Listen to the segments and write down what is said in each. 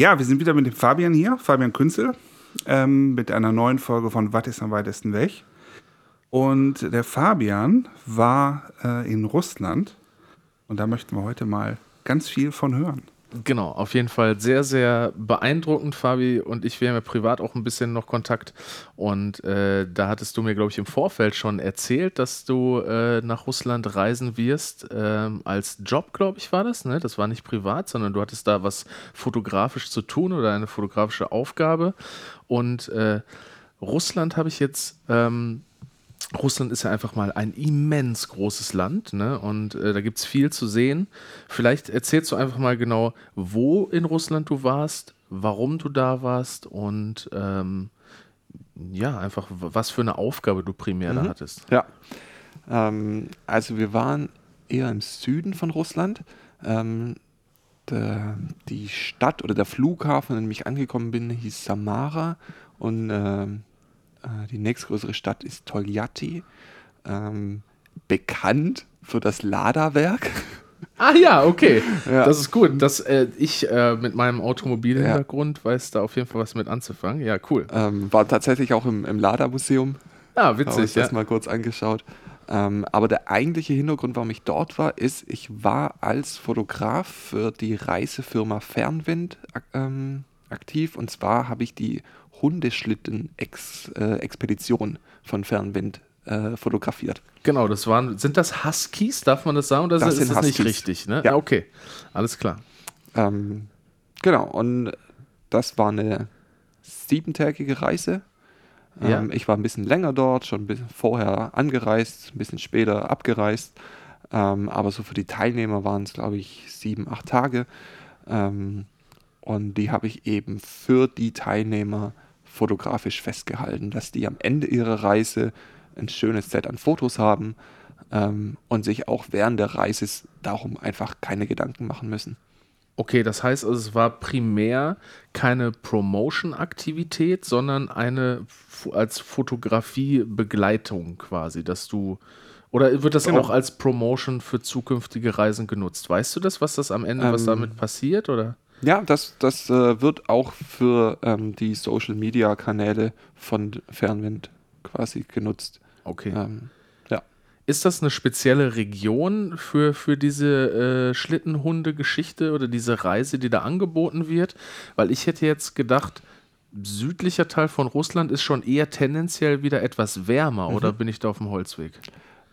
Ja, wir sind wieder mit dem Fabian hier, Fabian Künzel, ähm, mit einer neuen Folge von Was ist am weitesten weg? Und der Fabian war äh, in Russland und da möchten wir heute mal ganz viel von hören. Genau, auf jeden Fall sehr, sehr beeindruckend, Fabi. Und ich, haben ja privat auch ein bisschen noch Kontakt. Und äh, da hattest du mir, glaube ich, im Vorfeld schon erzählt, dass du äh, nach Russland reisen wirst. Ähm, als Job, glaube ich, war das. Ne? Das war nicht privat, sondern du hattest da was fotografisch zu tun oder eine fotografische Aufgabe. Und äh, Russland habe ich jetzt ähm, Russland ist ja einfach mal ein immens großes Land ne? und äh, da gibt es viel zu sehen. Vielleicht erzählst du einfach mal genau, wo in Russland du warst, warum du da warst und ähm, ja, einfach was für eine Aufgabe du primär mhm. da hattest. Ja, ähm, also wir waren eher im Süden von Russland. Ähm, der, die Stadt oder der Flughafen, in dem ich angekommen bin, hieß Samara und ähm, äh, die nächstgrößere Stadt ist Toljatti, ähm, bekannt für das Lada-Werk. Ah ja, okay. Ja. Das ist gut. Das, äh, ich äh, mit meinem Automobilhintergrund ja. weiß da auf jeden Fall was mit anzufangen. Ja, cool. Ähm, war tatsächlich auch im, im Lada-Museum. Ah, witzig. Habe ich ja. das mal kurz angeschaut. Ähm, aber der eigentliche Hintergrund, warum ich dort war, ist, ich war als Fotograf für die Reisefirma Fernwind ähm, aktiv. Und zwar habe ich die Hundeschlitten-Expedition äh, von Fernwind äh, fotografiert. Genau, das waren, sind das Huskies, darf man das sagen? Oder das ist das nicht richtig? Ne? Ja. Okay, alles klar. Ähm, genau, und das war eine siebentägige Reise. Ja. Ähm, ich war ein bisschen länger dort, schon ein bisschen vorher angereist, ein bisschen später abgereist. Ähm, aber so für die Teilnehmer waren es, glaube ich, sieben, acht Tage. Ähm, und die habe ich eben für die Teilnehmer fotografisch festgehalten, dass die am Ende ihrer Reise ein schönes Set an Fotos haben ähm, und sich auch während der Reise darum einfach keine Gedanken machen müssen. Okay, das heißt, also es war primär keine Promotion-Aktivität, sondern eine als Fotografiebegleitung quasi, dass du oder wird das genau. auch als Promotion für zukünftige Reisen genutzt? Weißt du das, was das am Ende, ähm, was damit passiert oder? Ja, das, das äh, wird auch für ähm, die Social Media Kanäle von Fernwind quasi genutzt. Okay. Ähm, ja. Ist das eine spezielle Region für, für diese äh, Schlittenhunde-Geschichte oder diese Reise, die da angeboten wird? Weil ich hätte jetzt gedacht, südlicher Teil von Russland ist schon eher tendenziell wieder etwas wärmer, mhm. oder bin ich da auf dem Holzweg?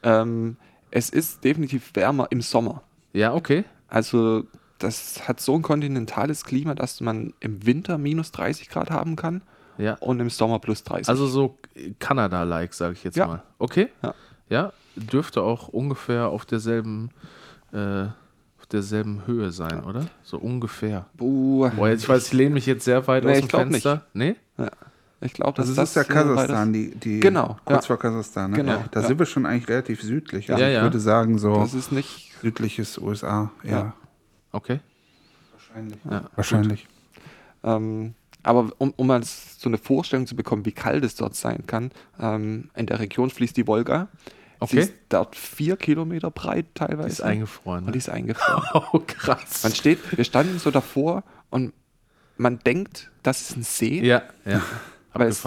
Ähm, es ist definitiv wärmer im Sommer. Ja, okay. Also das hat so ein kontinentales Klima, dass man im Winter minus 30 Grad haben kann ja. und im Sommer plus 30. Also so Kanada-like, sage ich jetzt ja. mal. Okay. Ja. ja. dürfte auch ungefähr auf derselben, äh, auf derselben Höhe sein, oder? So ungefähr. Buh. Boah, ich weiß, ich lehne mich jetzt sehr weit nee, aus dem Fenster. Nicht. Nee? Ja. Ich glaube, das, das ist ja Kasachstan, die, die genau, kurz ja. vor Kasachstan. Ne? Genau, da ja. sind wir schon eigentlich relativ südlich. Also ja, ich würde sagen so das ist nicht südliches USA. Ja. Okay. Wahrscheinlich. Ja, wahrscheinlich. Ähm, aber um, um mal so eine Vorstellung zu bekommen, wie kalt es dort sein kann, ähm, in der Region fließt die Wolga. Okay. Sie ist dort vier Kilometer breit teilweise. Die ist eingefroren. Ne? Und die ist eingefroren. Oh, krass. Man steht, wir standen so davor und man denkt, das ist ein See. Ja, ja. aber, es,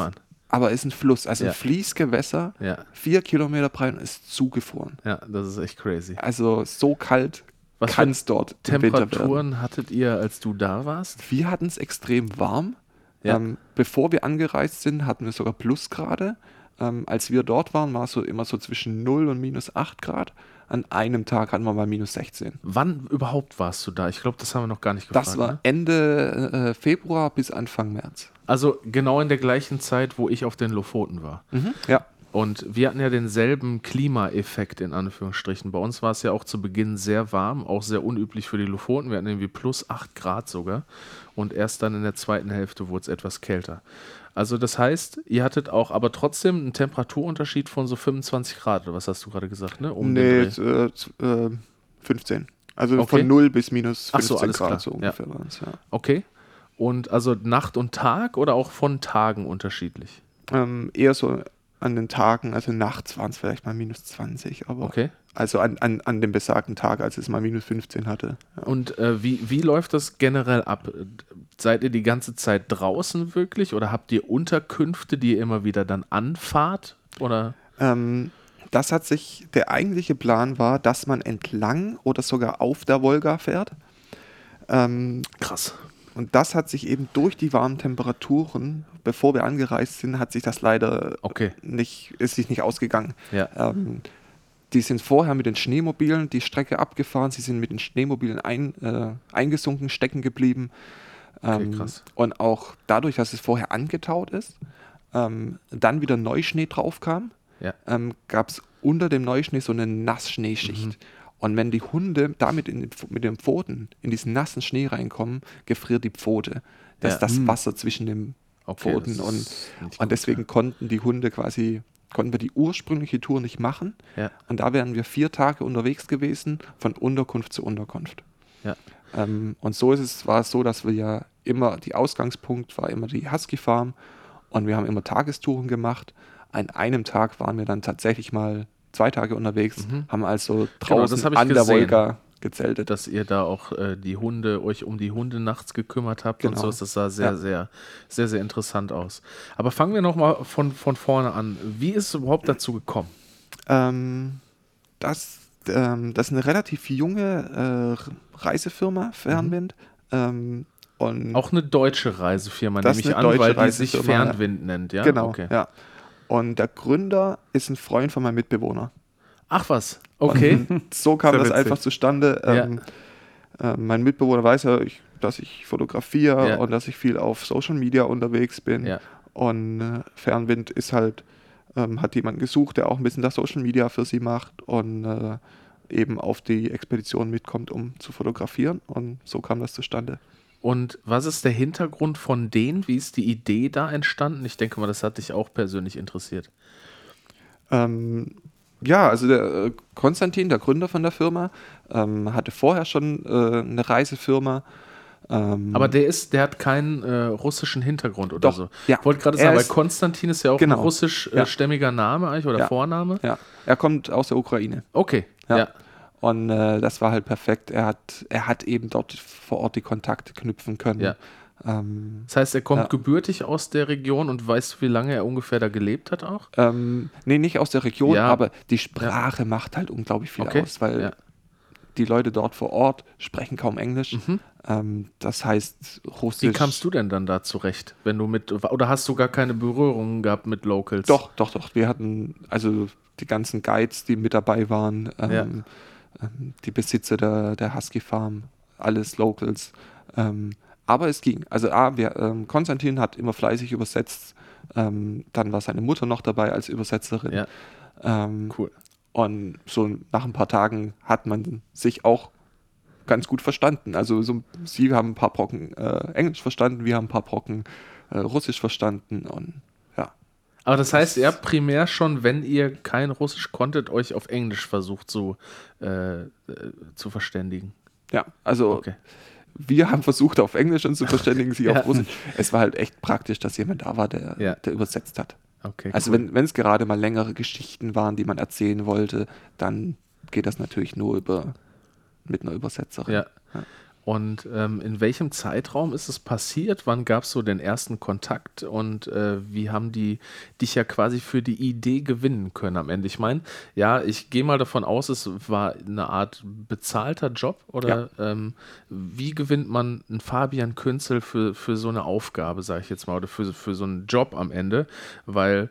aber es ist ein Fluss, also ja. ein Fließgewässer, ja. vier Kilometer breit und ist zugefroren. Ja, das ist echt crazy. Also so kalt was kann es dort Temperaturen hattet ihr, als du da warst? Wir hatten es extrem warm. Ja. Ähm, bevor wir angereist sind, hatten wir sogar Plusgrade. Ähm, als wir dort waren, war es so immer so zwischen 0 und minus 8 Grad. An einem Tag hatten wir mal minus 16. Wann überhaupt warst du da? Ich glaube, das haben wir noch gar nicht gefragt. Das war ne? Ende äh, Februar bis Anfang März. Also genau in der gleichen Zeit, wo ich auf den Lofoten war. Mhm, ja. Und wir hatten ja denselben Klimaeffekt in Anführungsstrichen. Bei uns war es ja auch zu Beginn sehr warm, auch sehr unüblich für die Lofoten. Wir hatten irgendwie plus 8 Grad sogar. Und erst dann in der zweiten Hälfte wurde es etwas kälter. Also das heißt, ihr hattet auch aber trotzdem einen Temperaturunterschied von so 25 Grad, oder was hast du gerade gesagt, ne? Um nee, äh, äh, 15. Also okay. von 0 bis minus 15 so, Grad klar. so ungefähr ja. waren es, ja. Okay. Und also Nacht und Tag oder auch von Tagen unterschiedlich? Ähm, eher so an den Tagen, also nachts waren es vielleicht mal minus 20, aber Okay. also an, an, an dem besagten Tag, als es mal minus 15 hatte. Ja. Und äh, wie, wie läuft das generell ab? Seid ihr die ganze Zeit draußen wirklich oder habt ihr Unterkünfte, die ihr immer wieder dann anfahrt? Oder? Ähm, das hat sich, der eigentliche Plan war, dass man entlang oder sogar auf der Wolga fährt. Ähm, Krass. Und das hat sich eben durch die warmen Temperaturen, bevor wir angereist sind, hat sich das leider Okay. nicht, ist sich nicht ausgegangen. Ja. Ähm, die sind vorher mit den Schneemobilen die Strecke abgefahren, sie sind mit den Schneemobilen ein, äh, eingesunken, stecken geblieben. Okay, Ähm, krass. Und auch dadurch, dass es vorher angetaut ist, ähm, dann wieder Neuschnee draufkam, Ja. ähm, gab es unter dem Neuschnee so eine Nassschneeschicht. Mhm. Und wenn die Hunde damit in mit den Pfoten in diesen nassen Schnee reinkommen, gefriert die Pfote. Das Ja. ist das Mhm. Wasser zwischen den Okay, Pfoten. Und, gut, und deswegen konnten die Hunde quasi, konnten wir die ursprüngliche Tour nicht machen. Ja. Und da wären wir vier Tage unterwegs gewesen, von Unterkunft zu Unterkunft. Ja. Ähm, und so ist es, war es so, dass wir ja immer, die Ausgangspunkt war immer die Husky Farm und wir haben immer Tagestouren gemacht. An einem Tag waren wir dann tatsächlich mal zwei Tage unterwegs, Mhm. haben also Genau, draußen ich an der gesehen. Wolga gezeltet. dass ihr da auch äh, die Hunde, euch um die Hunde nachts gekümmert habt und Genau. so. Das sah sehr, Ja. sehr, sehr, sehr interessant aus. Aber fangen wir nochmal von, von vorne an. Wie ist es überhaupt dazu gekommen? Ähm, das, ähm, das ist eine relativ junge äh, Reisefirma, Fernwind. Ähm, und Auch eine deutsche Reisefirma, nehme ich an, weil die sich Reisefirma, ja. Fernwind nennt, ja? genau, Okay. ja. Und der Gründer ist ein Freund von meinem Mitbewohner. Ach was, okay. Und so kam Sehr das witzig. einfach zustande. Ja. Ähm, äh, mein Mitbewohner weiß ja, ich, dass ich fotografiere Ja. und dass ich viel auf Social Media unterwegs bin. ja. Und äh, Fernwind ist halt, ähm, hat jemanden gesucht, der auch ein bisschen das Social Media für sie macht und äh, eben auf die Expedition mitkommt, um zu fotografieren. Und so kam das zustande. Und was ist der Hintergrund von denen? Wie ist die Idee da entstanden? Ich denke mal, das hat dich auch persönlich interessiert. Ähm, ja, also der äh, Konstantin, der Gründer von der Firma, ähm, hatte vorher schon äh, eine Reisefirma. Ähm, Aber der ist, der hat keinen äh, russischen Hintergrund oder Doch, so. ja. Ich wollte gerade Er sagen, weil Konstantin ist ja auch Genau. ein russisch äh, Ja. stämmiger Name eigentlich oder Ja. Vorname. ja, er kommt aus der Ukraine. Okay, ja. Und äh, das war halt perfekt. Er hat, er hat eben dort vor Ort die Kontakte knüpfen können. Ja. Ähm, Das heißt, er kommt Ja. gebürtig aus der Region und weißt du, wie lange er ungefähr da gelebt hat auch? ähm, nee, nicht aus der Region, Ja. aber die Sprache macht halt unglaublich viel Okay. aus, weil die Leute dort vor Ort sprechen kaum Englisch. Mhm. Ähm, das heißt, Russisch. Wie kamst du denn dann da zurecht, wenn du mit oder hast du gar keine Berührungen gehabt mit Locals? Doch, doch, doch. Wir hatten also die ganzen Guides, die mit dabei waren, ähm, Ja. Ähm, die Besitzer der, der Husky Farm, alles Locals. Ähm, aber es ging. Also A, wir, ähm, Konstantin hat immer fleißig übersetzt. Ähm, dann war seine Mutter noch dabei als Übersetzerin. Ja, Ähm, cool. und so nach ein paar Tagen hat man sich auch ganz gut verstanden. Also so, sie haben ein paar Brocken äh, Englisch verstanden, wir haben ein paar Brocken äh, Russisch verstanden und. Aber das heißt, ihr habt primär schon, wenn ihr kein Russisch konntet, euch auf Englisch versucht zu, äh, äh, zu verständigen. Ja, also Okay. wir haben versucht, auf Englisch uns zu verständigen, sie Ja. auf Russisch. Es war halt echt praktisch, dass jemand da war, der, Ja. der übersetzt hat. Okay. Also cool. wenn wenn es gerade mal längere Geschichten waren, die man erzählen wollte, dann geht das natürlich nur über mit einer Übersetzerin. Ja. Und ähm, in welchem Zeitraum ist es passiert? Wann gab es so den ersten Kontakt und äh, wie haben die dich ja quasi für die Idee gewinnen können am Ende? Ich meine, ja, ich gehe mal davon aus, es war eine Art bezahlter Job oder ähm, wie gewinnt man einen Fabian Künzel für, für so eine Aufgabe, sage ich jetzt mal, oder für, für so einen Job am Ende? Weil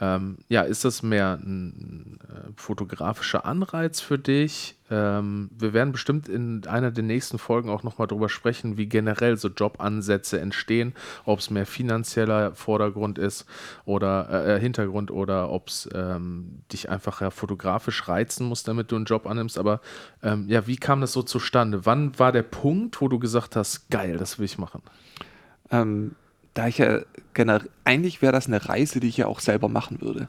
ähm, ja, ist das mehr ein äh, fotografischer Anreiz für dich? Ähm, wir werden bestimmt in einer der nächsten Folgen auch nochmal drüber sprechen, wie generell so Jobansätze entstehen, ob es mehr finanzieller Vordergrund ist oder äh, Hintergrund oder ob es ähm, dich einfach ja, fotografisch reizen muss, damit du einen Job annimmst. Aber ähm, ja, wie kam das so zustande? Wann war der Punkt, wo du gesagt hast, geil, das will ich machen? Ähm, da ich ja generell, eigentlich wäre das eine Reise, die ich ja auch selber machen würde.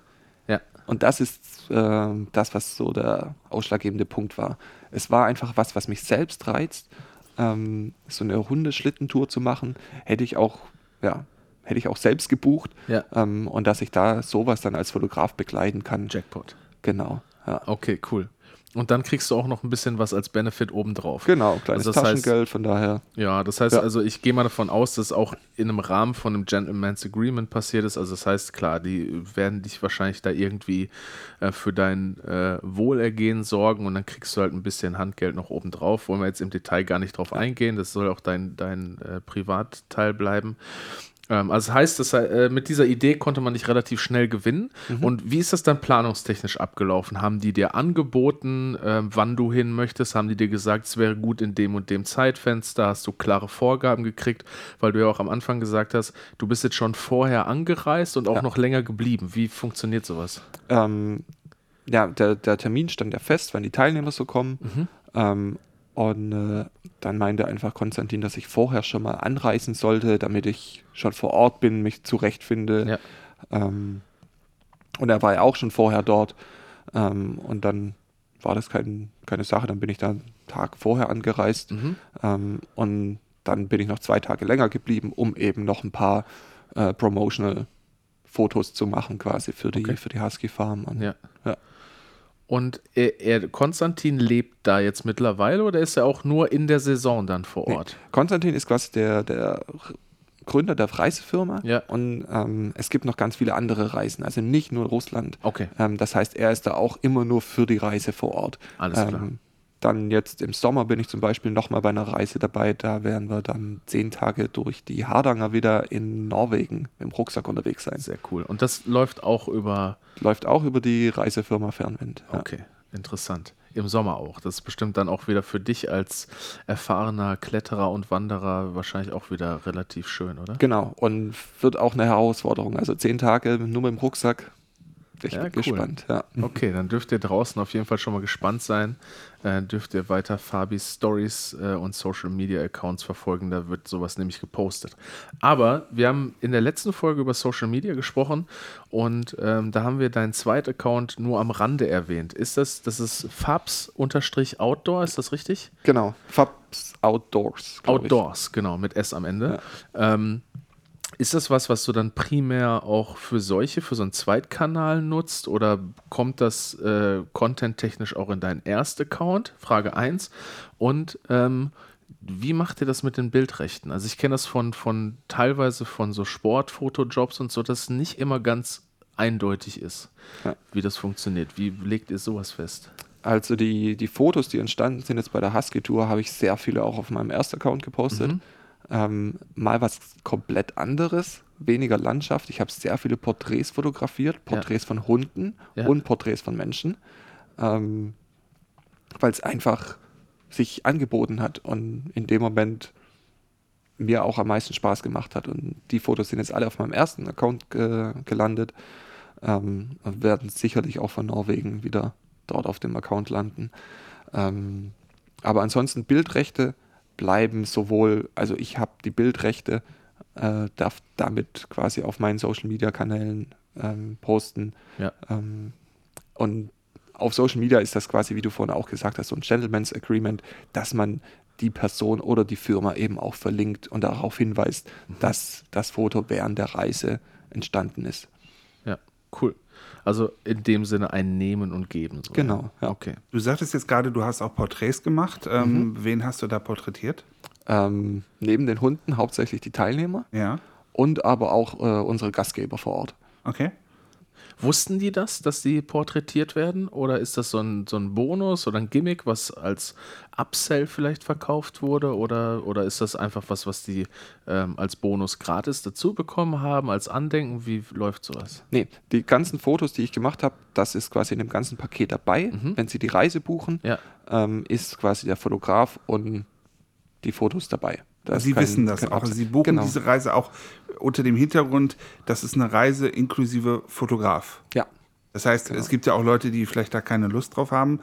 Und das ist ähm, das, was so der ausschlaggebende Punkt war. Es war einfach was, was mich selbst reizt. Ähm, so eine Hundeschlittentour zu machen, hätte ich auch, ja, hätte ich auch selbst gebucht. Ja. Ähm, und dass ich da sowas dann als Fotograf begleiten kann. Jackpot. Genau. Ja. Okay, cool. Und dann kriegst du auch noch ein bisschen was als Benefit obendrauf. Genau, kleines Also das heißt- Taschengeld, von daher. Ja, das heißt Ja. also, ich gehe mal davon aus, dass auch in einem Rahmen von einem Gentleman's Agreement passiert ist. Also das heißt, klar, die werden dich wahrscheinlich da irgendwie äh, für dein äh, Wohlergehen sorgen und dann kriegst du halt ein bisschen Handgeld noch obendrauf. Wollen wir jetzt im Detail gar nicht drauf eingehen. Das soll auch dein, dein äh, Privatteil bleiben. Ähm, also das heißt, dass, äh, mit dieser Idee konnte man dich relativ schnell gewinnen. Und wie ist das dann planungstechnisch abgelaufen? Haben die dir angeboten, ähm, wann du hin möchtest? Haben die dir gesagt, es wäre gut in dem und dem Zeitfenster? Hast du klare Vorgaben gekriegt? Weil du ja auch am Anfang gesagt hast, du bist jetzt schon vorher angereist und auch Ja. noch länger geblieben. Wie funktioniert sowas? Ähm, ja, der, der Termin stand ja fest, wann die Teilnehmer so kommen. Mhm. Ähm, und äh, dann meinte einfach Konstantin, dass ich vorher schon mal anreisen sollte, damit ich schon vor Ort bin, mich zurechtfinde. Ja. Ähm, und er war ja auch schon vorher dort. Ähm, und dann war das kein, keine Sache. Dann bin ich da einen Tag vorher angereist. Mhm. Ähm, und dann bin ich noch zwei Tage länger geblieben, um eben noch ein paar äh, Promotional Fotos zu machen, quasi für die, Okay. für die Husky Farm. Und, Ja. Ja. Und er, er, Konstantin lebt da jetzt mittlerweile oder ist er auch nur in der Saison dann vor Nee. Ort? Konstantin ist quasi der, der Gründer der Reisefirma Ja. und ähm, es gibt noch ganz viele andere Reisen, also nicht nur Russland. Okay. Ähm, das heißt, er ist da auch immer nur für die Reise vor Ort. Alles klar. Ähm, dann jetzt im Sommer bin ich zum Beispiel nochmal bei einer Reise dabei. Da werden wir dann zehn Tage durch die Hardanger wieder in Norwegen im Rucksack unterwegs sein. Sehr cool. Und das läuft auch über. Läuft auch über die Reisefirma Fernwind. Ja. Okay, interessant. Im Sommer auch. Das ist bestimmt dann auch wieder für dich als erfahrener Kletterer und Wanderer wahrscheinlich auch wieder relativ schön, oder? Genau, und wird auch eine Herausforderung. Also zehn Tage nur mit dem Rucksack. Ich Ja, bin cool. gespannt. Ja. Okay, dann dürft ihr draußen auf jeden Fall schon mal gespannt sein. Äh, dürft ihr weiter Fabis Stories äh, und Social Media Accounts verfolgen. Da wird sowas nämlich gepostet. Aber wir haben in der letzten Folge über Social Media gesprochen und ähm, da haben wir deinen zweiten Account nur am Rande erwähnt. Ist das, das ist Fabs-Outdoor, ist das richtig? Genau, Fabs Outdoors. glaub ich. Outdoors, genau, mit S am Ende. Ähm, ist das was, was du dann primär auch für solche, für so einen Zweitkanal nutzt oder kommt das äh, content-technisch auch in deinen Erst-Account? Frage 1. Und ähm, wie macht ihr das mit den Bildrechten? Also ich kenne das von, von teilweise von so Sportfotojobs und so, dass es nicht immer ganz eindeutig ist, Ja. wie das funktioniert. Wie legt ihr sowas fest? Also die, die Fotos, die entstanden sind jetzt bei der Husky Tour, habe ich sehr viele auch auf meinem ersten Account gepostet. Mhm. Ähm, mal was komplett anderes, weniger Landschaft. Ich habe sehr viele Porträts fotografiert, Porträts von Hunden Ja. und Porträts von Menschen, ähm, weil es einfach sich angeboten hat und in dem Moment mir auch am meisten Spaß gemacht hat. Und die Fotos sind jetzt alle auf meinem ersten Account ge gelandet ähm, und werden sicherlich auch von Norwegen wieder dort auf dem Account landen. Ähm, aber ansonsten Bildrechte bleiben sowohl, also ich habe die Bildrechte, äh, darf damit quasi auf meinen Social Media Kanälen ähm, posten. Ja. Ähm, und auf Social Media ist das quasi, wie du vorhin auch gesagt hast, so ein Gentleman's Agreement, dass man die Person oder die Firma eben auch verlinkt und darauf hinweist, dass das Foto während der Reise entstanden ist. Ja, cool. Also in dem Sinne ein Nehmen und Geben. So, Genau, Ja. Okay. Du sagtest jetzt gerade, du hast auch Porträts gemacht. Ähm, Wen hast du da porträtiert? Ähm, neben den Hunden hauptsächlich die Teilnehmer Ja. und aber auch äh, unsere Gastgeber vor Ort. Okay. Wussten die das, dass die porträtiert werden? Oder ist das so ein, so ein Bonus oder ein Gimmick, was als Upsell vielleicht verkauft wurde? Oder, oder ist das einfach was, was die ähm, als Bonus gratis dazu bekommen haben, als Andenken? Wie läuft sowas? Nee, die ganzen Fotos, die ich gemacht habe, das ist quasi in dem ganzen Paket dabei. Wenn Sie die Reise buchen, Ja. ähm, ist quasi der Fotograf und die Fotos dabei. Da ist Sie kein- wissen das auch. Sie buchen genau. diese Reise auch unter dem Hintergrund, das ist eine Reise inklusive Fotograf. Ja, Das heißt, Genau. es gibt ja auch Leute, die vielleicht da keine Lust drauf haben.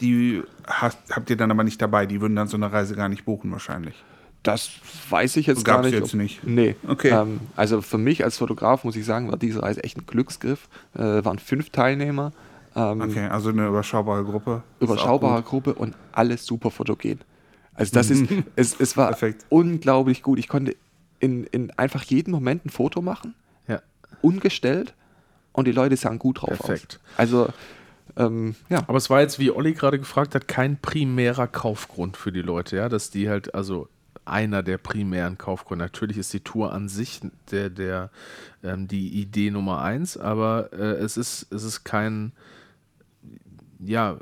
Die habt ihr dann aber nicht dabei. Die würden dann so eine Reise gar nicht buchen wahrscheinlich. das weiß ich jetzt Gab's gar nicht. jetzt nicht. Nee. Okay. Ähm, also für mich als Fotograf muss ich sagen, war diese Reise echt ein Glücksgriff. Äh, waren fünf Teilnehmer, ähm, Okay, also eine überschaubare Gruppe. Überschaubare. Gruppe und alles super fotogen. Also das ist, es, es war Perfekt. unglaublich gut. Ich konnte in, in einfach jeden Moment ein Foto machen, Ja. ungestellt und die Leute sahen gut drauf Perfekt. aus. Also, ähm, ja. Aber es war jetzt, wie Olli gerade gefragt hat, kein primärer Kaufgrund für die Leute, ja, dass die halt, also einer der primären Kaufgründe. Natürlich ist die Tour an sich der, der, ähm, die Idee Nummer eins, aber äh, es, ist, es ist kein, ja,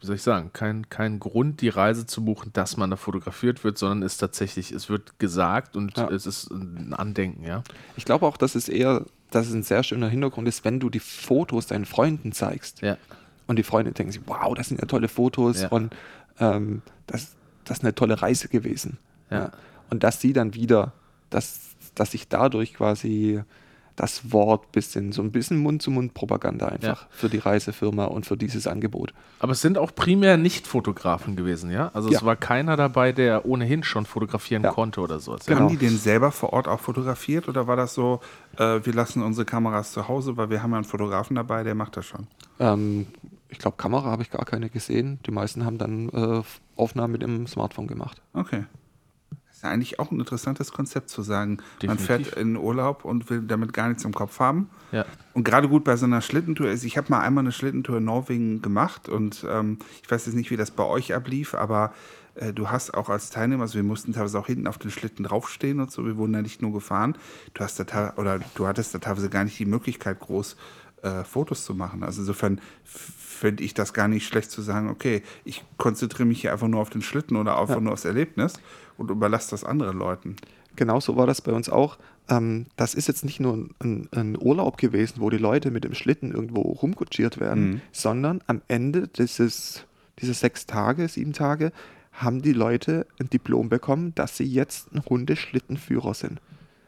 wie soll ich sagen, kein, kein Grund, die Reise zu buchen, dass man da fotografiert wird, sondern es ist tatsächlich, es wird gesagt und Ja. es ist ein Andenken, ja. Ich glaube auch, dass es eher, dass es ein sehr schöner Hintergrund ist, wenn du die Fotos deinen Freunden zeigst. Ja. Und die Freunde denken sich, wow, das sind ja tolle Fotos Ja. und ähm, das, das ist eine tolle Reise gewesen. Ja. Und dass sie dann wieder, dass, dass sich dadurch quasi das Wort bisschen, so ein bisschen Mund-zu-Mund-Propaganda einfach Ja. für die Reisefirma und für dieses Angebot. Aber es sind auch primär Nicht-Fotografen gewesen, ja? Also es Ja. war keiner dabei, der ohnehin schon fotografieren Ja. konnte oder sowas. Genau. Haben die den selber vor Ort auch fotografiert oder war das so, äh, wir lassen unsere Kameras zu Hause, weil wir haben ja einen Fotografen dabei, der macht das schon? Ähm, ich glaube, Kamera habe ich gar keine gesehen. Die meisten haben dann äh, Aufnahmen mit dem Smartphone gemacht. Okay. Das ist ja eigentlich auch ein interessantes Konzept zu sagen. Man Definitiv. fährt in Urlaub und will damit gar nichts im Kopf haben. Ja. Und gerade gut bei so einer Schlittentour ist, ich habe mal einmal eine Schlittentour in Norwegen gemacht und ähm, ich weiß jetzt nicht, wie das bei euch ablief, aber äh, du hast auch als Teilnehmer, also wir mussten teilweise auch hinten auf den Schlitten draufstehen und so, wir wurden da nicht nur gefahren, du hast da oder du hattest da teilweise gar nicht die Möglichkeit, groß äh, Fotos zu machen. Also insofern finde ich das gar nicht schlecht zu sagen, okay, ich konzentriere mich hier einfach nur auf den Schlitten oder einfach nur aufs Erlebnis und überlasse das anderen Leuten. Genauso war das bei uns auch. Ähm, das ist jetzt nicht nur ein, ein Urlaub gewesen, wo die Leute mit dem Schlitten irgendwo rumkutschiert werden, Mhm. sondern am Ende dieses, diese sechs Tage, sieben Tage, haben die Leute ein Diplom bekommen, dass sie jetzt ein Hundeschlittenführer sind.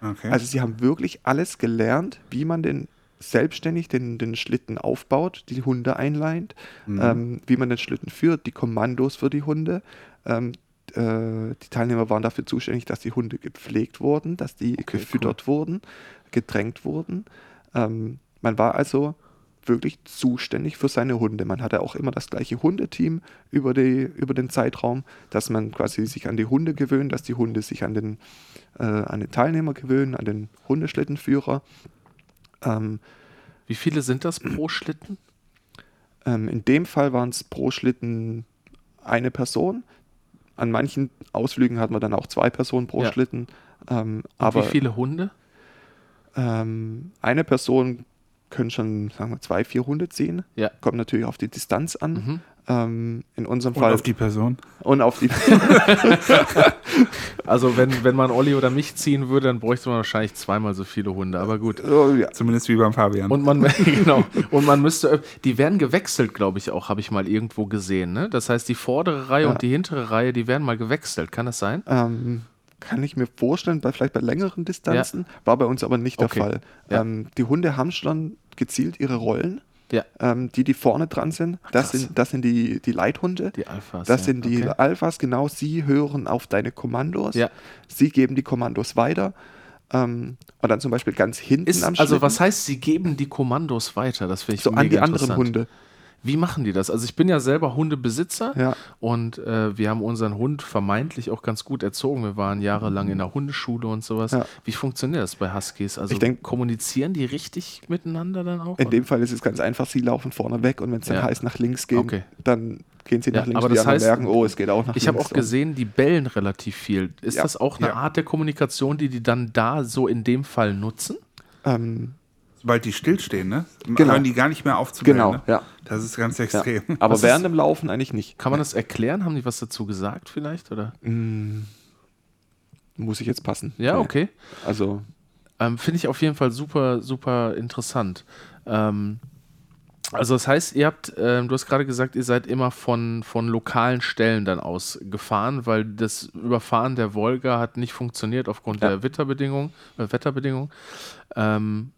Okay. Also sie haben wirklich alles gelernt, wie man den selbstständig den, den Schlitten aufbaut, die Hunde einleint, ähm, wie man den Schlitten führt, die Kommandos für die Hunde. Ähm, äh, die Teilnehmer waren dafür zuständig, dass die Hunde gepflegt wurden, dass die gefüttert wurden, gedrängt wurden. Ähm, man war also wirklich zuständig für seine Hunde. Man hatte auch immer das gleiche Hundeteam über, die, über den Zeitraum, dass man quasi sich an die Hunde gewöhnt, dass die Hunde sich an den, äh, an den Teilnehmer gewöhnen, an den Hundeschlittenführer. Ähm, Wie viele sind das pro Schlitten? ähm, in dem Fall waren es pro Schlitten eine Person. An manchen Ausflügen hat man dann auch zwei Personen pro Ja. Schlitten. Ähm, aber wie viele Hunde? ähm, eine Person können schon, sagen wir, zwei, vier Hunde ziehen. Ja. Kommt natürlich auf die Distanz an. Mhm. Ähm, in unserem und Fall. auf die Person. und auf die Also wenn, wenn man Olli oder mich ziehen würde, dann bräuchte man wahrscheinlich zweimal so viele Hunde, aber gut. Oh, ja. Zumindest wie beim Fabian. Und man, genau, und man müsste, die werden gewechselt, glaube ich auch, habe ich mal irgendwo gesehen. Ne? Das heißt, die vordere Reihe Ja. und die hintere Reihe, die werden mal gewechselt. Kann das sein? Ähm, kann ich mir vorstellen, bei, vielleicht bei längeren Distanzen, war bei uns aber nicht der Okay. Fall. Ja. Ähm, die Hunde haben schon gezielt ihre Rollen, Ja. ähm, die, die vorne dran sind. Das krass. sind, das sind die, die Leithunde. Die Alphas. Das ja. sind die Okay. Alphas, genau. Sie hören auf deine Kommandos. Ja. Sie geben die Kommandos weiter. Ähm, und dann zum Beispiel ganz hinten Ist, am also Schlitten, was heißt, sie geben die Kommandos weiter? Das finde ich so an die anderen. Hunde. Wie machen die das? Also ich bin ja selber Hundebesitzer Ja. und äh, wir haben unseren Hund vermeintlich auch ganz gut erzogen. Wir waren jahrelang in der Hundeschule und sowas. Ja. Wie funktioniert das bei Huskies? Also Ich denk- kommunizieren die richtig miteinander dann auch? In dem Fall ist es ganz einfach, sie laufen vorne weg und wenn es dann Ja. heißt nach links gehen, Okay. dann gehen sie Ja, nach links aber das anderen heißt, merken, oh, es geht auch nach Ich links. habe auch gesehen, die bellen relativ viel. Ist Ja. das auch eine Ja. Art der Kommunikation, die die dann da so in dem Fall nutzen? Ähm, Sobald die stillstehen, ne? Genau. Hören die gar nicht mehr auf zu bellen, Genau, ne? ja. Das ist ganz ja. extrem. Aber Was während ist- dem Laufen eigentlich nicht. Kann man das erklären? Haben die was dazu gesagt vielleicht? Oder? Muss ich jetzt passen. Ja, okay. Also, Ähm, Finde ich auf jeden Fall super, super interessant. Ähm, also das heißt, ihr habt, ähm, du hast gerade gesagt, ihr seid immer von, von lokalen Stellen dann aus gefahren, weil das Überfahren der Wolga hat nicht funktioniert aufgrund Ja. der Wetterbedingungen. Äh, Wetterbedingungen. Ähm,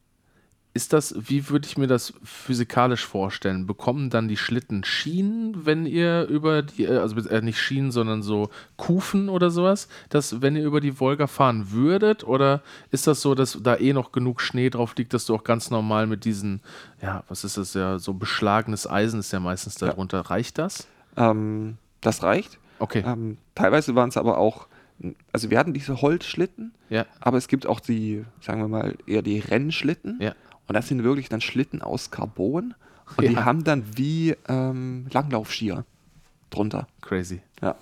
ist das, wie würde ich mir das physikalisch vorstellen? Bekommen dann die Schlitten Schienen, wenn ihr über die, äh, also äh, nicht Schienen, sondern so Kufen oder sowas, dass wenn ihr über die Wolga fahren würdet? Oder ist das so, dass da eh noch genug Schnee drauf liegt, dass du auch ganz normal mit diesen, ja, was ist das ja, so beschlagenes Eisen ist ja meistens darunter. Reicht das? ähm, das reicht. Okay. Ähm, teilweise waren es aber auch also wir hatten diese Holzschlitten, Ja. aber es gibt auch die, sagen wir mal, eher die Rennschlitten. Ja. Und das sind wirklich dann Schlitten aus Carbon. Und die Ja. haben dann wie ähm, Langlaufskier drunter. Crazy. Ja.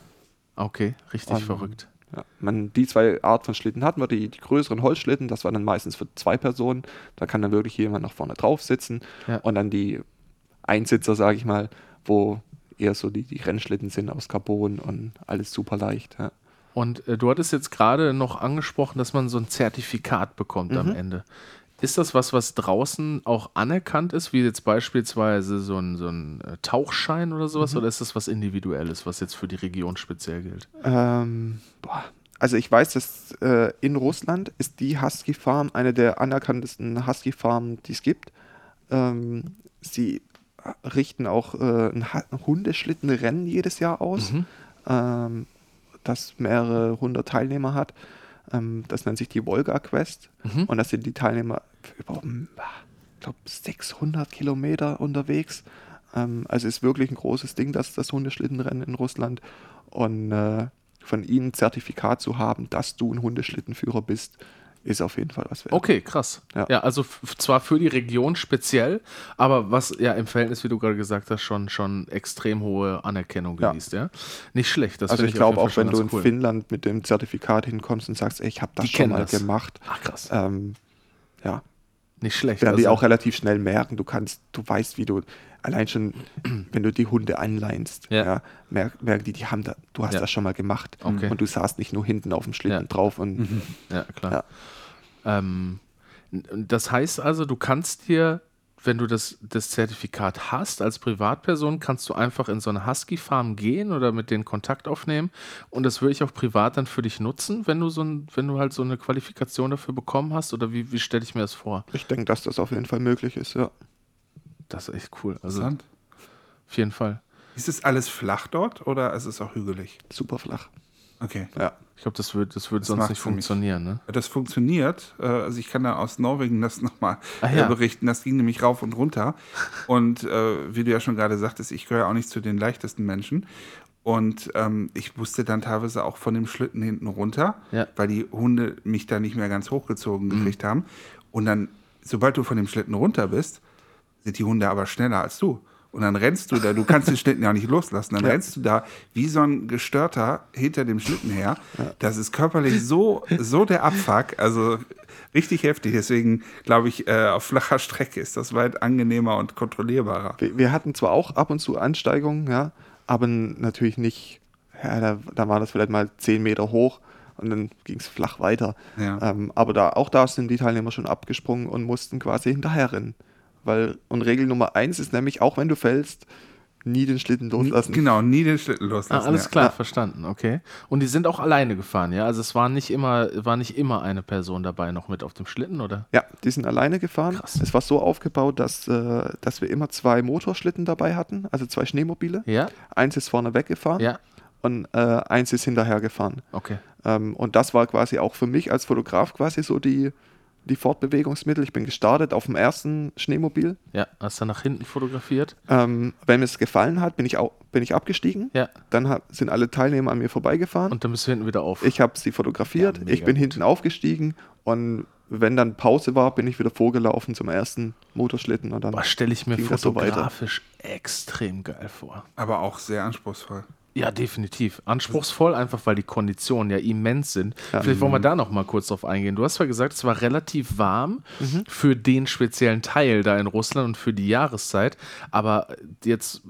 Okay, richtig Und- verrückt. Ja. Man, die zwei Art von Schlitten hatten wir, die, die größeren Holzschlitten, das war dann meistens für zwei Personen. Da kann dann wirklich jemand nach vorne drauf sitzen. Ja. Und dann die Einsitzer, sage ich mal, wo eher so die, die Rennschlitten sind aus Carbon und alles super leicht. Ja. Und äh, du hattest jetzt gerade noch angesprochen, dass man so ein Zertifikat bekommt am Mhm. Ende. Ist das was, was draußen auch anerkannt ist, wie jetzt beispielsweise so ein, so ein äh, Tauchschein oder Mhm. sowas, oder ist das was Individuelles, was jetzt für die Region speziell gilt? Ähm, boah. Also ich weiß, dass äh, in Russland ist die Husky Farm eine der anerkanntesten Husky Farmen, die es gibt. Ähm, sie richten auch äh, ein Hundeschlittenrennen jedes Jahr aus, Mhm. ähm, das mehrere hundert Teilnehmer hat. Ähm, das nennt sich die Volga Quest. Mhm. Und das sind die Teilnehmer über, ich glaube, 600 Kilometer unterwegs. Ähm, also ist wirklich ein großes Ding, das, das Hundeschlittenrennen in Russland. Und äh, von ihnen ein Zertifikat zu haben, dass du ein Hundeschlittenführer bist, ist auf jeden Fall was wert. Okay, krass. Ja, Ja. also zwar für die Region speziell, aber was ja im Verhältnis, wie du gerade gesagt hast, schon, schon extrem hohe Anerkennung Ja. genießt, ja? Nicht schlecht. Das also finde ich glaube auch, wenn du in cool. Finnland mit dem Zertifikat hinkommst und sagst, ey, ich habe das Die schon mal das. gemacht, Ach krass. ähm, ja, Nicht schlecht. werden die also- auch relativ schnell merken, du kannst, du weißt, wie du, allein schon, wenn du die Hunde anleinst, Ja. ja. mer- merken die, die haben da, du hast Ja. das schon mal gemacht. Okay. Und du saßt nicht nur hinten auf dem Schlitten Ja. Mhm. drauf und Ja, klar. Ähm, das heißt also, du kannst dir, wenn du das, das Zertifikat hast als Privatperson, kannst du einfach in so eine Husky-Farm gehen oder mit denen Kontakt aufnehmen und das würde ich auch privat dann für dich nutzen, wenn du so ein, wenn du halt so eine Qualifikation dafür bekommen hast oder wie, wie stelle ich mir das vor? ich denke, dass das auf jeden Fall möglich ist, ja. Das ist echt cool. Also Interessant. auf jeden Fall. Ist es alles flach dort oder ist es auch hügelig? Super flach. Okay. Ja. Ich glaube, das würde das würd Das sonst nicht funktionieren, ne? Das funktioniert. äh, Also ich kann da aus Norwegen das nochmal Ah, ja. äh, berichten. Das ging nämlich rauf und runter. Und äh, wie du ja schon gerade sagtest, ich gehöre auch nicht zu den leichtesten Menschen. Und ähm, ich musste dann teilweise auch von dem Schlitten hinten runter, Ja. weil die Hunde mich da nicht mehr ganz hochgezogen Mhm. gekriegt haben. Und dann, sobald du von dem Schlitten runter bist, sind die Hunde aber schneller als du. Und dann rennst du da, du kannst den Schlitten ja nicht loslassen, dann Ja. rennst du da wie so ein Gestörter hinter dem Schlitten her. Das ist körperlich so, so der Abfuck, also richtig heftig. Deswegen glaube ich, äh, auf flacher Strecke ist das weit angenehmer und kontrollierbarer. Wir, wir hatten zwar auch ab und zu Ansteigungen, ja, aber natürlich nicht, ja, da, da war das vielleicht mal 10 Meter hoch und dann ging es flach weiter. Ja. Ähm, aber da, auch da sind die Teilnehmer schon abgesprungen und mussten quasi hinterher rennen. Weil, und Regel Nummer eins ist nämlich, auch wenn du fällst, nie den Schlitten loslassen. Genau, nie den Schlitten Ah, loslassen. alles ja. klar, Ja. verstanden, okay. Und die sind auch alleine gefahren, ja? Also es war nicht immer, war nicht immer eine Person dabei noch mit auf dem Schlitten, oder? Ja, die sind alleine gefahren. Krass. Es war so aufgebaut, dass, äh, dass wir immer zwei Motorschlitten dabei hatten, also zwei Schneemobile. Ja, Eins ist vorne weggefahren ja, und äh, eins ist hinterher gefahren. okay. Ähm, und das war quasi auch für mich als Fotograf quasi so die, die Fortbewegungsmittel. Ich bin gestartet auf dem ersten Schneemobil. Ja, hast du nach hinten fotografiert? Ähm, wenn mir es gefallen hat, bin ich, au bin ich abgestiegen. Ja. Dann hab, sind alle Teilnehmer an mir vorbeigefahren. Und dann bist du hinten wieder auf. ich habe sie fotografiert. Ja, ich bin gut. hinten aufgestiegen. Und wenn dann Pause war, bin ich wieder vorgelaufen zum ersten Motorschlitten. Und dann stelle ich mir das so fotografisch extrem geil vor. Aber auch sehr anspruchsvoll. Ja, definitiv. Anspruchsvoll, einfach weil die Konditionen ja immens sind. Vielleicht wollen wir da noch mal kurz drauf eingehen. Du hast ja gesagt, es war relativ warm für den speziellen Teil da in Russland und für die Jahreszeit. Aber jetzt,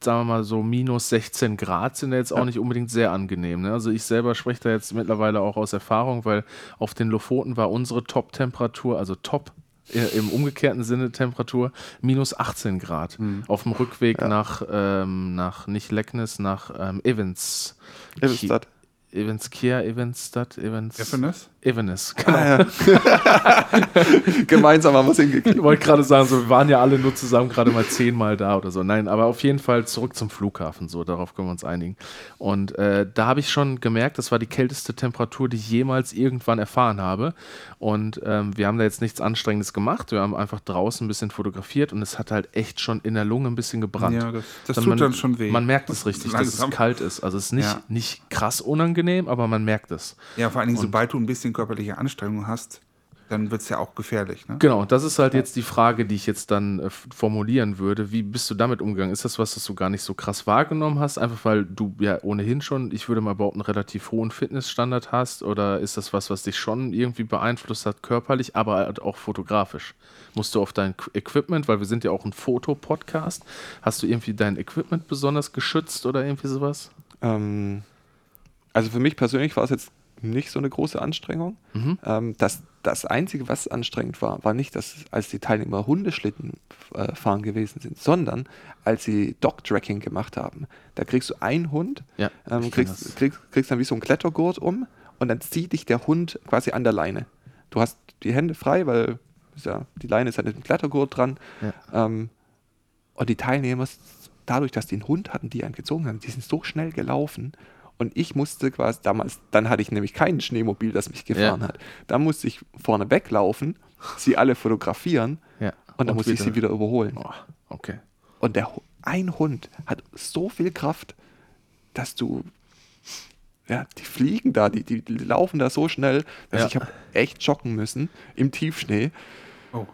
sagen wir mal so, minus 16 Grad sind ja jetzt auch nicht unbedingt sehr angenehm. Ne? Also ich selber spreche da jetzt mittlerweile auch aus Erfahrung, weil auf den Lofoten war unsere Top-Temperatur, also Top äh, im umgekehrten Sinne Temperatur minus 18 Grad. Auf dem Rückweg nach, ähm, nach nicht Leckness, nach ähm, Evans. Evenstadt. Evans Evansstadt, Evans. Evanes? Evanes, genau. Ah, ja. Gemeinsam haben wir es hingekriegt. Ich wollte gerade sagen, so, wir waren ja alle nur zusammen gerade mal zehnmal da oder so. Nein, aber auf jeden Fall zurück zum Flughafen, so, darauf können wir uns einigen. Und äh, da habe ich schon gemerkt, das war die kälteste Temperatur, die ich jemals irgendwann erfahren habe. Und ähm, wir haben da jetzt nichts Anstrengendes gemacht. Wir haben einfach draußen ein bisschen fotografiert und es hat halt echt schon in der Lunge ein bisschen gebrannt. Ja, das, das Dann tut man, dann schon weh. Man merkt es richtig, dass Langsam. es kalt ist. Also es ist nicht, Ja. nicht krass unangenehm, unangenehm, aber man merkt es. Ja, vor allen Dingen, Und- sobald du ein bisschen körperliche Anstrengung hast, dann wird es ja auch gefährlich. Ne? Genau, das ist halt jetzt die Frage, die ich jetzt dann äh, formulieren würde. Wie bist du damit umgegangen? Ist das was, das du gar nicht so krass wahrgenommen hast, einfach weil du ja ohnehin schon, ich würde mal behaupten, einen relativ hohen Fitnessstandard hast? Oder ist das was, was dich schon irgendwie beeinflusst hat, körperlich, aber halt auch fotografisch? Musst du auf dein Qu- Equipment, weil wir sind ja auch ein Fotopodcast, hast du irgendwie dein Equipment besonders geschützt oder irgendwie sowas? Ähm, also für mich persönlich war es jetzt nicht so eine große Anstrengung. Mhm. Ähm, das, das Einzige, was anstrengend war, war nicht, dass als die Teilnehmer Hundeschlitten äh, fahren gewesen sind, sondern als sie Dog-Tracking gemacht haben. Da kriegst du einen Hund, Ja, ähm, kriegst, kriegst, kriegst dann wie so ein Klettergurt um und dann zieht dich der Hund quasi an der Leine. Du hast die Hände frei, weil ja, die Leine ist ja mit dem Klettergurt dran. Ja. Ähm, und die Teilnehmer, dadurch, dass die einen Hund hatten, die einen gezogen haben, die sind so schnell gelaufen. Und ich musste quasi damals, dann hatte ich nämlich kein Schneemobil, das mich gefahren Ja. hat. Da musste ich vorne weglaufen, sie alle fotografieren Ja. und dann musste ich sie wieder überholen. Oh, okay. Und der, ein Hund hat so viel Kraft, dass du, ja, die fliegen da, die, die, die laufen da so schnell, dass Ja. ich habe echt joggen müssen im Tiefschnee. Oh.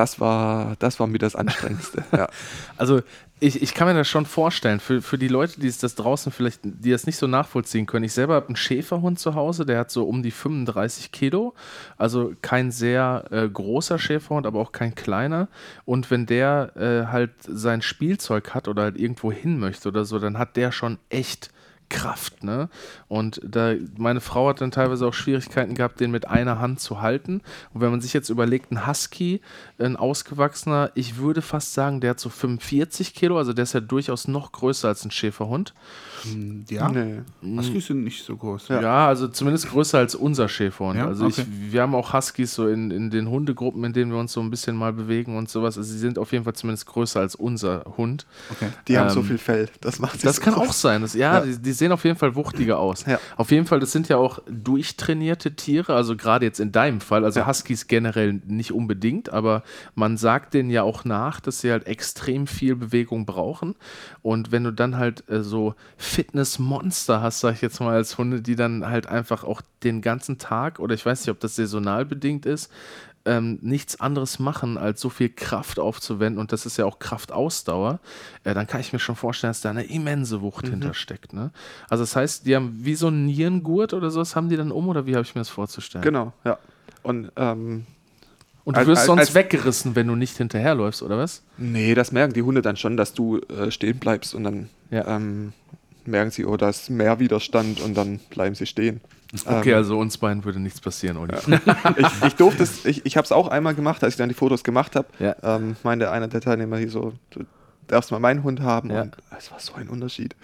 Das war, das war mir das Anstrengendste. ja. Also ich, ich kann mir das schon vorstellen, für, für die Leute, die es das draußen vielleicht, die das nicht so nachvollziehen können. Ich selber habe einen Schäferhund zu Hause, der hat so um die 35 Kilo. Also kein sehr äh, großer Schäferhund, aber auch kein kleiner. Und wenn der äh, halt sein Spielzeug hat oder halt irgendwo hin möchte oder so, dann hat der schon echt Kraft, ne? Und da, meine Frau hat dann teilweise auch Schwierigkeiten gehabt, den mit einer Hand zu halten. Und wenn man sich jetzt überlegt, ein Husky, ein ausgewachsener, ich würde fast sagen, der hat so 45 Kilo, also der ist ja durchaus noch größer als ein Schäferhund. Hm, Ja, Nee. Huskies sind nicht so groß. Ja, also zumindest größer als unser Schäferhund. Ja, also okay. ich, wir haben auch Huskies so in, in den Hundegruppen, in denen wir uns so ein bisschen mal bewegen und sowas. Also sie sind auf jeden Fall zumindest größer als unser Hund. Okay. Die haben so Ähm, viel Fell, das macht sie Das so kann groß. auch sein. Das, ja, Ja. Die, die sehen auf jeden Fall wuchtiger aus. Ja. Auf jeden Fall, das sind ja auch durchtrainierte Tiere, also gerade jetzt in deinem Fall, also Ja. Huskies generell nicht unbedingt, aber man sagt denen ja auch nach, dass sie halt extrem viel Bewegung brauchen. Und wenn du dann halt äh, so Fitnessmonster hast, sag ich jetzt mal als Hunde, die dann halt einfach auch den ganzen Tag, oder ich weiß nicht, ob das saisonal bedingt ist, ähm, nichts anderes machen, als so viel Kraft aufzuwenden und das ist ja auch Kraftausdauer, äh, dann kann ich mir schon vorstellen, dass da eine immense Wucht Mhm. hintersteckt. Ne? Also das heißt, die haben wie so einen Nierengurt oder sowas haben die dann um oder wie habe ich mir das vorzustellen? Genau, ja. Und ähm, Und du Als- wirst als- sonst als- weggerissen, wenn du nicht hinterherläufst, oder was? nee, das merken die Hunde dann schon, dass du äh, stehen bleibst und dann Ja. ähm, merken sie, oh, da ist mehr Widerstand und dann bleiben sie stehen. Okay, Ähm, also uns beiden würde nichts passieren, Olli. ich, ich durfte es, ich, ich habe es auch einmal gemacht, als ich dann die Fotos gemacht habe. Ja. Ähm, meinte einer der Teilnehmer hier so, du darfst mal meinen Hund haben. Ja. Und es war so ein Unterschied.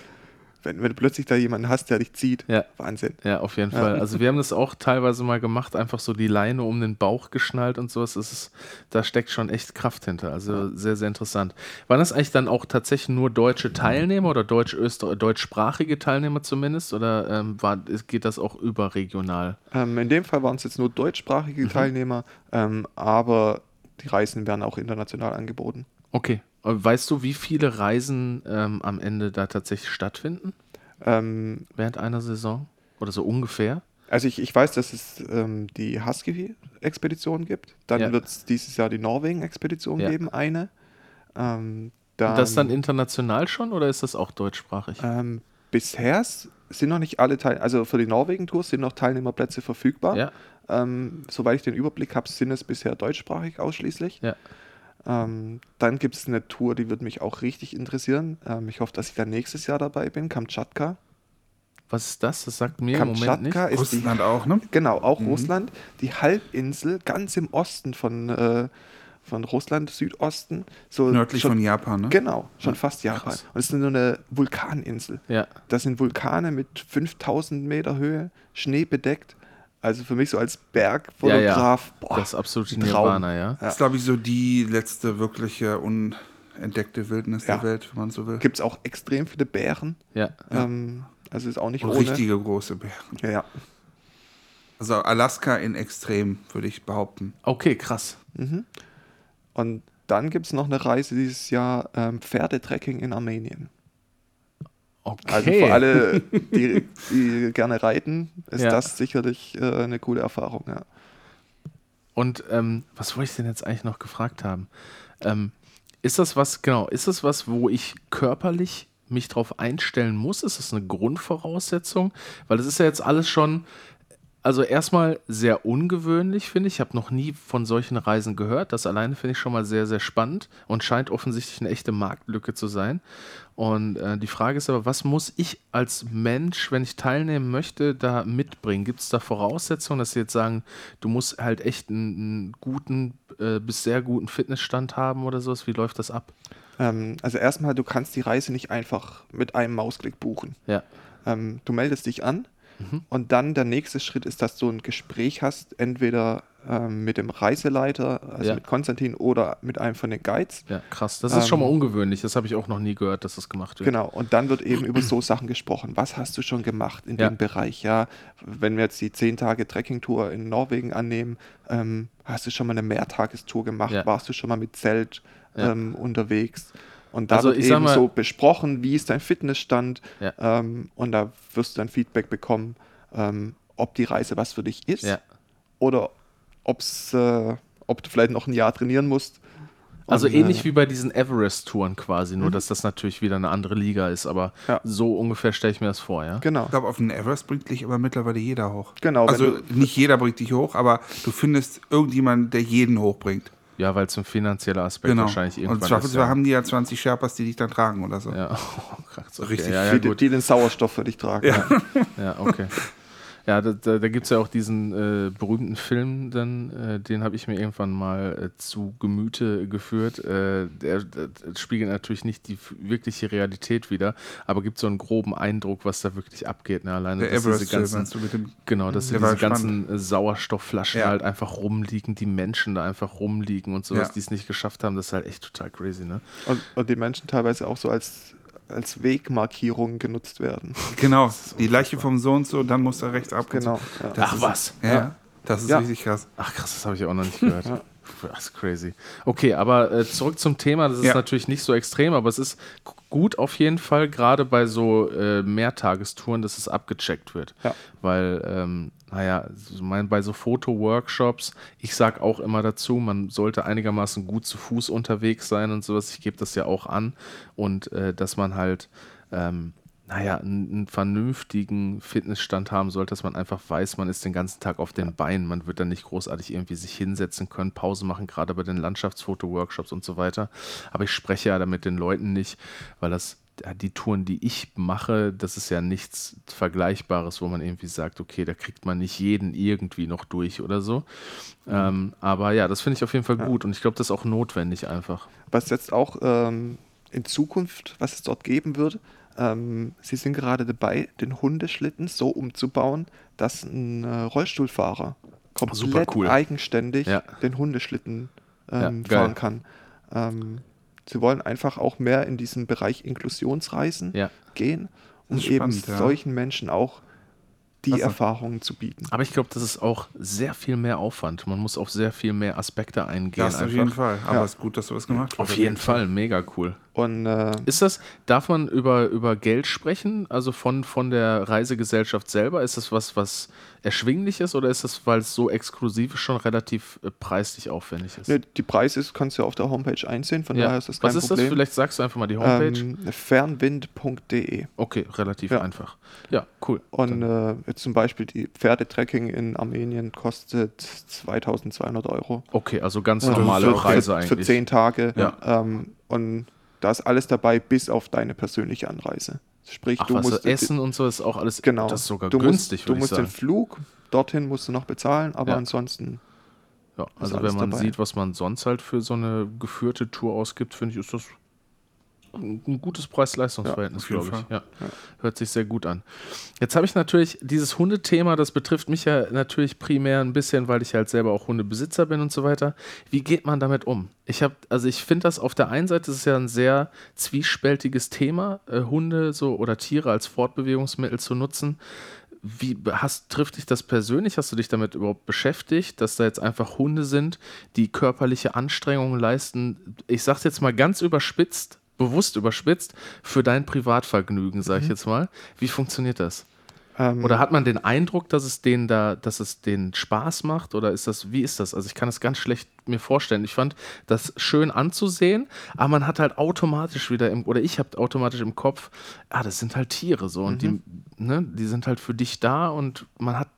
Wenn, wenn du plötzlich da jemanden hast, der dich zieht, Ja. Wahnsinn. Ja, auf jeden Ja. Fall. Also wir haben das auch teilweise mal gemacht, einfach so die Leine um den Bauch geschnallt und sowas. Das ist, da steckt schon echt Kraft hinter. Also sehr, sehr interessant. Waren das eigentlich dann auch tatsächlich nur deutsche Teilnehmer oder deutsch deutschsprachige Teilnehmer zumindest? Oder ähm, war, geht das auch überregional? Ähm, in dem Fall waren es jetzt nur deutschsprachige Mhm. Teilnehmer, ähm, aber die Reisen werden auch international angeboten. Okay. Weißt du, wie viele Reisen ähm, am Ende da tatsächlich stattfinden? Ähm, Während einer Saison? Oder so ungefähr? also ich, ich weiß, dass es ähm, die Husky-Expedition gibt. Dann Ja. wird es dieses Jahr die Norwegen-Expedition Ja. geben, eine. Ähm, dann, das dann international schon oder ist das auch deutschsprachig? ähm, bisher sind noch nicht alle Teil, also für die Norwegen-Tour sind noch Teilnehmerplätze verfügbar. Ja. Ähm, soweit ich den Überblick habe, sind es bisher deutschsprachig ausschließlich. Ja. Ähm, dann gibt es eine Tour, die würde mich auch richtig interessieren. Ähm, ich hoffe, dass ich dann nächstes Jahr dabei bin. Kamtschatka. Was ist das? Das sagt mir im Moment nicht. Kamtschatka ist die, Russland auch, ne? genau, auch Mhm. Russland. Die Halbinsel ganz im Osten von, äh, von Russland, Südosten. So Nördlich schon, von Japan, ne? Genau, schon fast Japan. Krass. Und es ist so eine Vulkaninsel. Ja. Das sind Vulkane mit 5000 Meter Höhe, Schnee bedeckt. Also für mich so als Bergfotograf, boah, das ist absolut ein Nirvana, ja. Das ist, glaube ich, so die letzte wirkliche unentdeckte Wildnis Ja. der Welt, wenn man so will. gibt es auch extrem viele Bären. Ja. Ähm, also ist auch nicht Und ohne. richtige große Bären. Ja, ja. Also Alaska in Extrem, würde ich behaupten. Okay, krass. Und dann gibt es noch eine Reise dieses Jahr, ähm, Pferdetrekking in Armenien. Okay. Also für alle, die, die gerne reiten, ist Ja. das sicherlich äh, eine coole Erfahrung. Ja. Und ähm, was wollte ich denn jetzt eigentlich noch gefragt haben? Ähm, ist das was, genau, ist das was, wo ich körperlich mich drauf einstellen muss? Ist das eine Grundvoraussetzung? Weil das ist ja jetzt alles schon, also erstmal sehr ungewöhnlich, finde ich. Ich habe noch nie von solchen Reisen gehört. Das alleine finde ich schon mal sehr, sehr spannend und scheint offensichtlich eine echte Marktlücke zu sein. Und äh, die Frage ist aber, was muss ich als Mensch, wenn ich teilnehmen möchte, da mitbringen? Gibt es da Voraussetzungen, dass Sie jetzt sagen, du musst halt echt einen, einen guten äh, bis sehr guten Fitnessstand haben oder sowas? Wie läuft das ab? Ähm, also erstmal, du kannst die Reise nicht einfach mit einem Mausklick buchen. Ja, Ähm, du meldest dich an Mhm. und dann der nächste Schritt ist, dass du ein Gespräch hast, entweder ähm, mit dem Reiseleiter, also Ja. mit Konstantin oder mit einem von den Guides. ja, krass. Das ist schon mal Ähm, ungewöhnlich. Das habe ich auch noch nie gehört, dass das gemacht wird. Genau, und dann wird eben über so Sachen gesprochen. Was hast du schon gemacht in Ja. dem Bereich? Ja, wenn wir jetzt die 10 Tage Trekkingtour in Norwegen annehmen, ähm, hast du schon mal eine Mehrtagestour gemacht? Ja. Warst du schon mal mit Zelt ähm, unterwegs? Und da Also wird eben mal- so besprochen, wie ist dein Fitnessstand? Ähm, und da wirst du dann Feedback bekommen, ähm, ob die Reise was für dich ist oder ob's, äh, ob du vielleicht noch ein Jahr trainieren musst. Also Und, ähnlich äh, wie bei diesen Everest-Touren quasi, nur dass das natürlich wieder eine andere Liga ist, aber Ja. so ungefähr stelle ich mir das vor, ja? Genau. Ich glaube, auf den Everest bringt dich aber mittlerweile jeder hoch. Genau, Also du- nicht jeder bringt dich hoch, aber du findest irgendjemanden, der jeden hochbringt. Ja, weil es ein finanzieller Aspekt Genau. wahrscheinlich Und irgendwann ist. Zweifelsfall Ja. haben die ja 20 Sherpas, die dich dann tragen oder so. Ja, oh, krass, okay. Richtig ja, ja, die, gut. die den Sauerstoff für dich tragen. Ja. Ja, okay. Ja, da, da, da gibt es ja auch diesen äh, berühmten Film, dann, äh, den habe ich mir irgendwann mal äh, zu Gemüte geführt. Äh, der, der spiegelt natürlich nicht die wirkliche Realität wider, aber gibt so einen groben Eindruck, was da wirklich abgeht. Ne? Alleine, Der dass diese Everest-Film, ganzen, du mit dem Genau, dass diese ganzen äh, Sauerstoffflaschen Ja. halt einfach rumliegen, die Menschen da einfach rumliegen und sowas, Ja. die es nicht geschafft haben, das ist halt echt total crazy, ne? Und, und die Menschen teilweise auch so als, als Wegmarkierungen genutzt werden. Genau, die Leiche vom Sohn und so, dann muss er rechts ab. so. Genau. Ja. Das Ach ist- was. Ja, ja. das ist Ja. richtig krass. Ach krass, das habe ich auch noch nicht gehört. Das ist crazy. Okay, aber äh, zurück zum Thema. Das ist Ja. natürlich nicht so extrem, aber es ist gut auf jeden Fall, gerade bei so äh, Mehrtagestouren, dass es abgecheckt wird. Ja. Weil, ähm, naja, so mein, bei so Foto-Workshops, ich sage auch immer dazu, man sollte einigermaßen gut zu Fuß unterwegs sein und sowas. Ich gebe das ja auch an. Und äh, dass man halt. Ähm, naja, einen, einen vernünftigen Fitnessstand haben sollte, dass man einfach weiß, man ist den ganzen Tag auf den Beinen. Man wird dann nicht großartig irgendwie sich hinsetzen können, Pause machen, gerade bei den Landschaftsfoto-Workshops und so weiter. Aber ich spreche ja da mit den Leuten nicht, weil das ja, die Touren, die ich mache, das ist ja nichts Vergleichbares, wo man irgendwie sagt, okay, da kriegt man nicht jeden irgendwie noch durch oder so. Ähm, aber ja, das finde ich auf jeden Fall gut und ich glaube, das ist auch notwendig einfach. Was jetzt auch ähm, in Zukunft, was es dort geben wird, ähm, sie sind gerade dabei, den Hundeschlitten so umzubauen, dass ein äh, Rollstuhlfahrer komplett Super cool. eigenständig Ja. den Hundeschlitten Ja, ähm, geil. fahren kann. Ähm, sie wollen einfach auch mehr in diesen Bereich Inklusionsreisen Ja. gehen, um Das eben spannend, ja. solchen Menschen auch die. Erfahrungen zu bieten. Aber ich glaube, das ist auch sehr viel mehr Aufwand. Man muss auf sehr viel mehr Aspekte eingehen. Das auf jeden Fall. Aber Ja. es ist gut, dass du was gemacht hast. Auf jeden Fall, mega cool. Und äh, Ist das, darf man über, über Geld sprechen, also von, von der Reisegesellschaft selber? Ist das was, was erschwinglich ist oder ist das, weil es so exklusiv schon relativ äh, preislich aufwendig ist? ne, die Preise kannst du auf der Homepage einsehen, von ja. daher ist das kein was ist Problem. das? Vielleicht sagst du einfach mal die Homepage. Ähm, fernwind.de. okay, relativ ja. einfach. Ja, cool. Und äh, zum Beispiel die Pferdetrekking in Armenien kostet 2200 Euro. okay, also ganz Also normale für, Preise für, eigentlich. Für zehn Tage. Ja. Ähm, und da ist alles dabei, bis auf deine persönliche Anreise. Sprich, Ach, du musst Essen und so ist auch alles, genau, das sogar du günstig, musst, du musst sagen. den Flug dorthin musst du noch bezahlen, aber Ja. ansonsten Ja, also wenn man dabei. sieht, was man sonst halt für so eine geführte Tour ausgibt, finde ich, ist das ein gutes Preis-Leistungs-Verhältnis, Ja, glaube ich. Ja. Hört sich sehr gut an. Jetzt habe ich natürlich dieses Hundethema, das betrifft mich ja natürlich primär ein bisschen, weil ich halt selber auch Hundebesitzer bin und so weiter. Wie geht man damit um? Ich habe, also ich finde das auf der einen Seite ist es ja ein sehr zwiespältiges Thema, äh, Hunde so oder Tiere als Fortbewegungsmittel zu nutzen. Wie hast, trifft dich das persönlich? Hast du dich damit überhaupt beschäftigt, dass da jetzt einfach Hunde sind, die körperliche Anstrengungen leisten? Ich sage jetzt mal ganz überspitzt, bewusst überspitzt, für dein Privatvergnügen, sag ich Mhm. jetzt mal. Wie funktioniert das? Ähm, Oder hat man den Eindruck, dass es denen da, dass es denen Spaß macht? Oder ist das, wie ist das? Also ich kann das ganz schlecht mir vorstellen. Ich fand das schön anzusehen, aber man hat halt automatisch wieder im, oder ich habe automatisch im Kopf, ah, das sind halt Tiere so und Mhm. die, ne, die sind halt für dich da und man hat,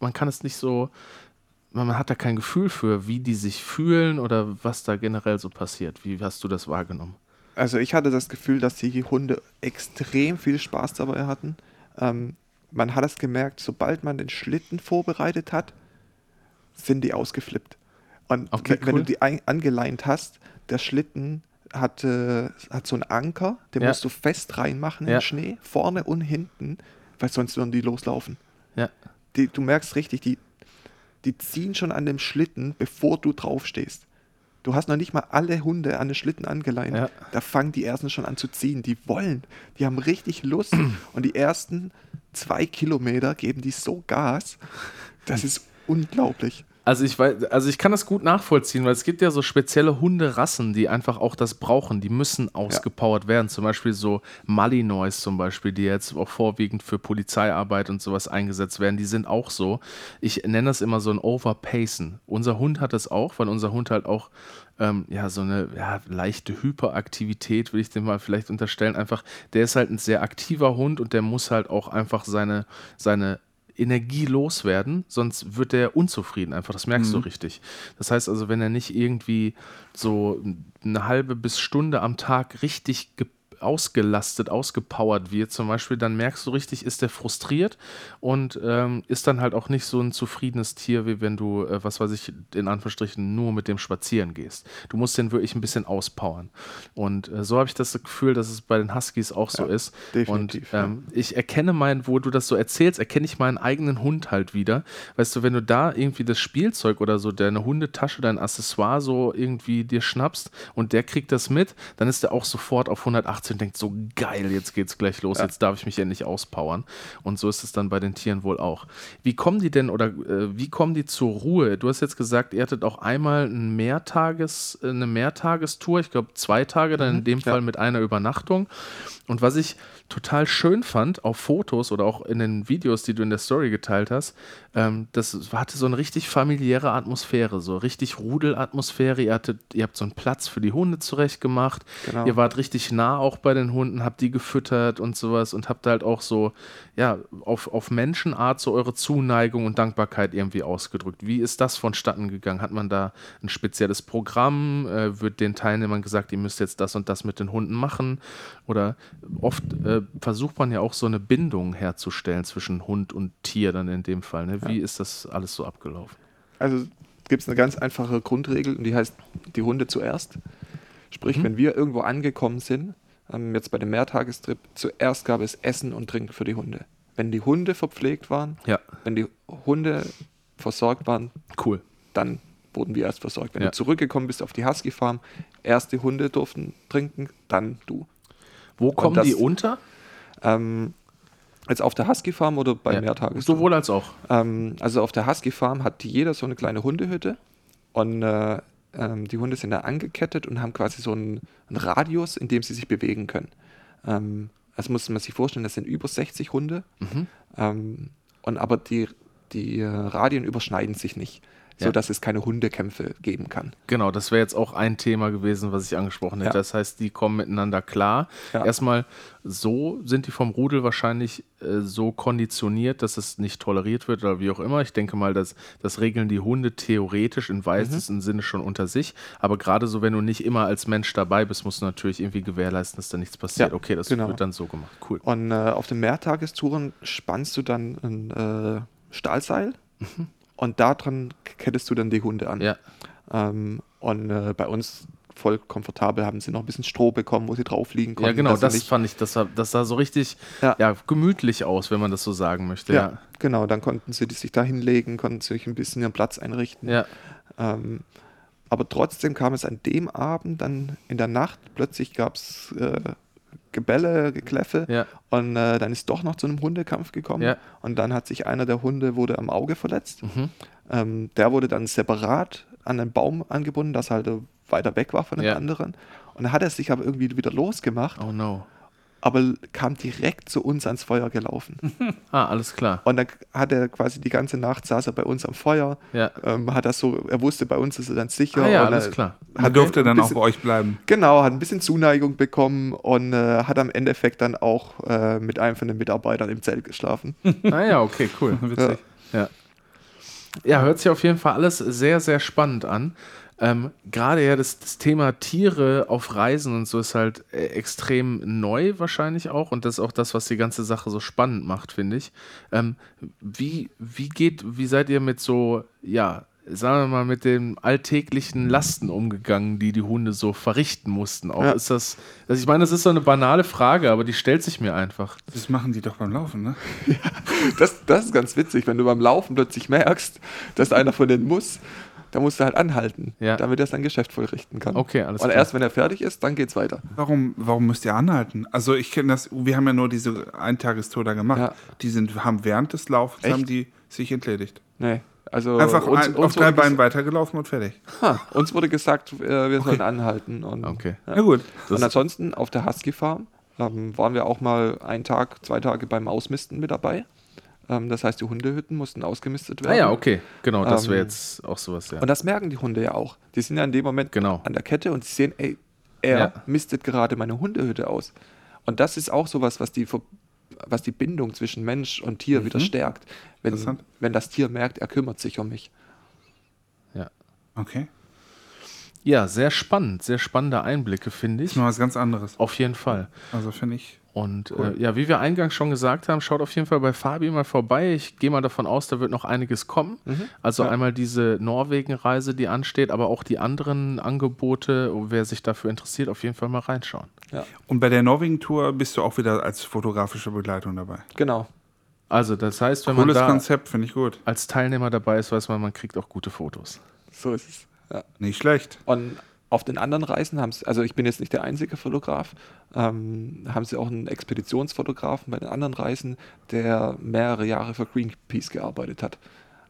man kann es nicht so, man hat da kein Gefühl für, wie die sich fühlen oder was da generell so passiert. Wie hast du das wahrgenommen? Also ich hatte das Gefühl, dass die Hunde extrem viel Spaß dabei hatten. Ähm, man hat es gemerkt, sobald man den Schlitten vorbereitet hat, sind die ausgeflippt. Und Okay, wenn, cool. du die ein, angeleint hast, der Schlitten hat, äh, hat so einen Anker, den Ja. musst du fest reinmachen in Ja. den Schnee, vorne und hinten, weil sonst würden die loslaufen. Ja. Die, du merkst richtig, die, die ziehen schon an dem Schlitten, bevor du draufstehst. Du hast noch nicht mal alle Hunde an den Schlitten angeleint. Ja. Da fangen die ersten schon an zu ziehen. Die wollen, die haben richtig Lust. und die ersten zwei Kilometer geben die so Gas. Das ist unglaublich. Also ich weiß, also ich kann das gut nachvollziehen, weil es gibt ja so spezielle Hunderassen, die einfach auch das brauchen. Die müssen ausgepowert werden. Zum Beispiel so Malinois zum Beispiel, die jetzt auch vorwiegend für Polizeiarbeit und sowas eingesetzt werden. Die sind auch so. Ich nenne das immer so ein Overpacen. Unser Hund hat das auch, weil unser Hund halt auch ähm, ja so eine ja, leichte Hyperaktivität, will ich dem mal vielleicht unterstellen. Einfach, der ist halt ein sehr aktiver Hund und der muss halt auch einfach seine seine Energie loswerden, sonst wird er unzufrieden einfach. Das merkst du richtig. Das heißt also, wenn er nicht irgendwie so eine halbe bis Stunde am Tag richtig ge ausgelastet, ausgepowert wird, zum Beispiel, dann merkst du richtig, ist er frustriert und ähm, ist dann halt auch nicht so ein zufriedenes Tier, wie wenn du, äh, was weiß ich, in Anführungsstrichen nur mit dem spazieren gehst. Du musst den wirklich ein bisschen auspowern. Und äh, so habe ich das Gefühl, dass es bei den Huskies auch so Ja, ist. definitiv, Und ja. ähm, ich erkenne meinen, wo du das so erzählst, erkenne ich meinen eigenen Hund halt wieder. Weißt du, wenn du da irgendwie das Spielzeug oder so, deine Hundetasche, dein Accessoire so irgendwie dir schnappst und der kriegt das mit, dann ist der auch sofort auf 180 und denkt so, geil, jetzt geht's gleich los, Ja. jetzt darf ich mich endlich auspowern. Und so ist es dann bei den Tieren wohl auch. Wie kommen die denn oder äh, wie kommen die zur Ruhe? Du hast jetzt gesagt, ihr hattet auch einmal ein Mehrtages, äh, eine Mehrtagestour, ich glaube zwei Tage, dann in dem ja. Fall mit einer Übernachtung. Und was ich total schön fand auf Fotos oder auch in den Videos, die du in der Story geteilt hast, ähm, das hatte so eine richtig familiäre Atmosphäre, so richtig Rudelatmosphäre. Ihr, hattet, ihr habt so einen Platz für die Hunde zurecht gemacht. Genau. Ihr wart richtig nah auch bei den Hunden, habt die gefüttert und sowas und habt halt auch so, ja, auf, auf Menschenart so eure Zuneigung und Dankbarkeit irgendwie ausgedrückt. Wie ist das vonstatten gegangen? Hat man da ein spezielles Programm? Äh, wird den Teilnehmern gesagt, ihr müsst jetzt das und das mit den Hunden machen? Oder oft äh, versucht man ja auch so eine Bindung herzustellen zwischen Hund und Tier dann in dem Fall. Ne? Wie ist das alles so abgelaufen? Also gibt es eine ganz einfache Grundregel und die heißt, die Hunde zuerst. Sprich, wenn wir irgendwo angekommen sind, ähm, jetzt bei dem Mehrtagestrip, zuerst gab es Essen und Trinken für die Hunde. Wenn die Hunde verpflegt waren, Ja, wenn die Hunde versorgt waren, cool. dann wurden wir erst versorgt. Wenn Ja. du zurückgekommen bist auf die Husky-Farm, erst die Hunde durften trinken, dann du. Wo kommen das- die unter? Ähm, jetzt auf der Husky-Farm oder bei Ja, Mehrtages? Sowohl als auch. Ähm, also auf der Husky-Farm hat jeder so eine kleine Hundehütte und äh, ähm, die Hunde sind da angekettet und haben quasi so einen, einen Radius, in dem sie sich bewegen können. Ähm, also muss man sich vorstellen, das sind über 60 Hunde, Mhm. ähm, und aber die, die äh, Radien überschneiden sich nicht, Ja. sodass es keine Hundekämpfe geben kann. Genau, das wäre jetzt auch ein Thema gewesen, was ich angesprochen hätte. Ja. Das heißt, die kommen miteinander klar. Ja. Erstmal, so sind die vom Rudel wahrscheinlich äh, so konditioniert, dass es nicht toleriert wird oder wie auch immer. Ich denke mal, dass, das regeln die Hunde theoretisch im weitesten Sinne schon unter sich. Aber gerade so, wenn du nicht immer als Mensch dabei bist, musst du natürlich irgendwie gewährleisten, dass da nichts passiert. Ja, okay, das genau. wird dann so gemacht. Cool. Und äh, auf den Mehrtagestouren spannst du dann ein äh, Stahlseil und daran kettest du dann die Hunde an. Ja, Ähm, und äh, bei uns voll komfortabel haben sie noch ein bisschen Stroh bekommen, wo sie drauf liegen konnten. ja genau, das fand ich, das sah, das sah so richtig Ja. ja. gemütlich aus, wenn man das so sagen möchte. ja, Ja, genau, dann konnten sie sich da hinlegen, konnten sich ein bisschen ihren Platz einrichten. ja. Ähm, aber trotzdem kam es an dem Abend dann in der Nacht, plötzlich gab es äh, Gebälle, Gekläffe Ja. und äh, dann ist doch noch zu einem Hundekampf gekommen Ja. und dann hat sich einer der Hunde wurde am Auge verletzt. Mhm. Ähm, der wurde dann separat an einen Baum angebunden, das halt weiter weg war von dem Ja. anderen Und dann hat er sich aber irgendwie wieder losgemacht, Oh no. Aber kam direkt zu uns ans Feuer gelaufen. Ah, alles klar. Und dann hat er quasi die ganze Nacht saß er bei uns am Feuer, Ja. ähm, hat das so, er wusste, bei uns ist er dann sicher. Ah ja, und alles er klar. Er Hat durfte dann auch bisschen- bei euch bleiben. Genau, hat ein bisschen Zuneigung bekommen und äh, hat am Endeffekt dann auch äh, mit einem von den Mitarbeitern im Zelt geschlafen. Ah ja, okay, cool. Witzig. Ja. Ja, hört sich auf jeden Fall alles sehr, sehr spannend an. Ähm, Gerade ja das, das Thema Tiere auf Reisen und so ist halt äh, extrem neu wahrscheinlich auch und das ist auch das, was die ganze Sache so spannend macht, finde ich. Ähm, wie, wie geht, wie seid ihr mit so, ja, sagen wir mal, mit den alltäglichen Lasten umgegangen, die die Hunde so verrichten mussten? Auch Ja. ist das, also ich meine, das ist so eine banale Frage, aber die stellt sich mir einfach. Das machen die doch beim Laufen, ne? Das, das ist ganz witzig, wenn du beim Laufen plötzlich merkst, dass einer von denen muss, da musst du halt anhalten, Ja. damit er sein Geschäft vollrichten kann. Okay, alles Und klar. erst wenn er fertig ist, dann geht's weiter. Warum, warum müsst ihr anhalten? Also ich kenne das, wir haben ja nur diese Eintagestour da gemacht. Ja. Die sind, haben während des Laufens Echt? haben die sich entledigt. Nee, also Einfach uns, ein, uns, auf drei Beinen weitergelaufen und fertig. ha, uns wurde gesagt, äh, wir sollen anhalten. Und, Okay. Ja. Na gut. und ansonsten auf der Husky Farm ähm, waren wir auch mal einen Tag, zwei Tage beim Ausmisten mit dabei. Ähm, das heißt, die Hundehütten mussten ausgemistet werden. Ah ja, okay, genau, das wäre Ähm, jetzt auch sowas, ja. Und das merken die Hunde ja auch. Die sind ja in dem Moment Genau. an der Kette und sie sehen, ey, er Ja. mistet gerade meine Hundehütte aus. Und das ist auch sowas, was die, Ver- was die Bindung zwischen Mensch und Tier wieder stärkt. Wenn, wenn das Tier merkt, er kümmert sich um mich. ja. Okay. Ja, sehr spannend, sehr spannende Einblicke, finde ich. Ist noch was ganz anderes. Auf jeden Fall. Also finde ich. Und äh, ja, wie wir eingangs schon gesagt haben, schaut auf jeden Fall bei Fabi mal vorbei. Ich gehe mal davon aus, da wird noch einiges kommen. Also Ja. einmal diese Norwegen-Reise, die ansteht, aber auch die anderen Angebote, wer sich dafür interessiert, auf jeden Fall mal reinschauen. Ja, Und bei der Norwegen-Tour bist du auch wieder als fotografische Begleitung dabei. genau. Also das heißt, wenn man Cooles da Konzept, finde ich gut. als Teilnehmer dabei ist, weiß man, man kriegt auch gute Fotos. So ist es. Ja. Nicht schlecht. Und auf den anderen Reisen haben sie, also ich bin jetzt nicht der einzige Fotograf, ähm, haben sie auch einen Expeditionsfotografen bei den anderen Reisen, der mehrere Jahre für Greenpeace gearbeitet hat.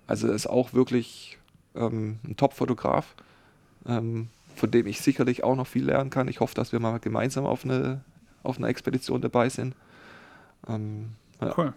Also er ist auch wirklich ähm, ein Top-Fotograf, ähm, von dem ich sicherlich auch noch viel lernen kann. Ich hoffe, dass wir mal gemeinsam auf, eine, auf einer Expedition dabei sind. Ähm, ja. Cool.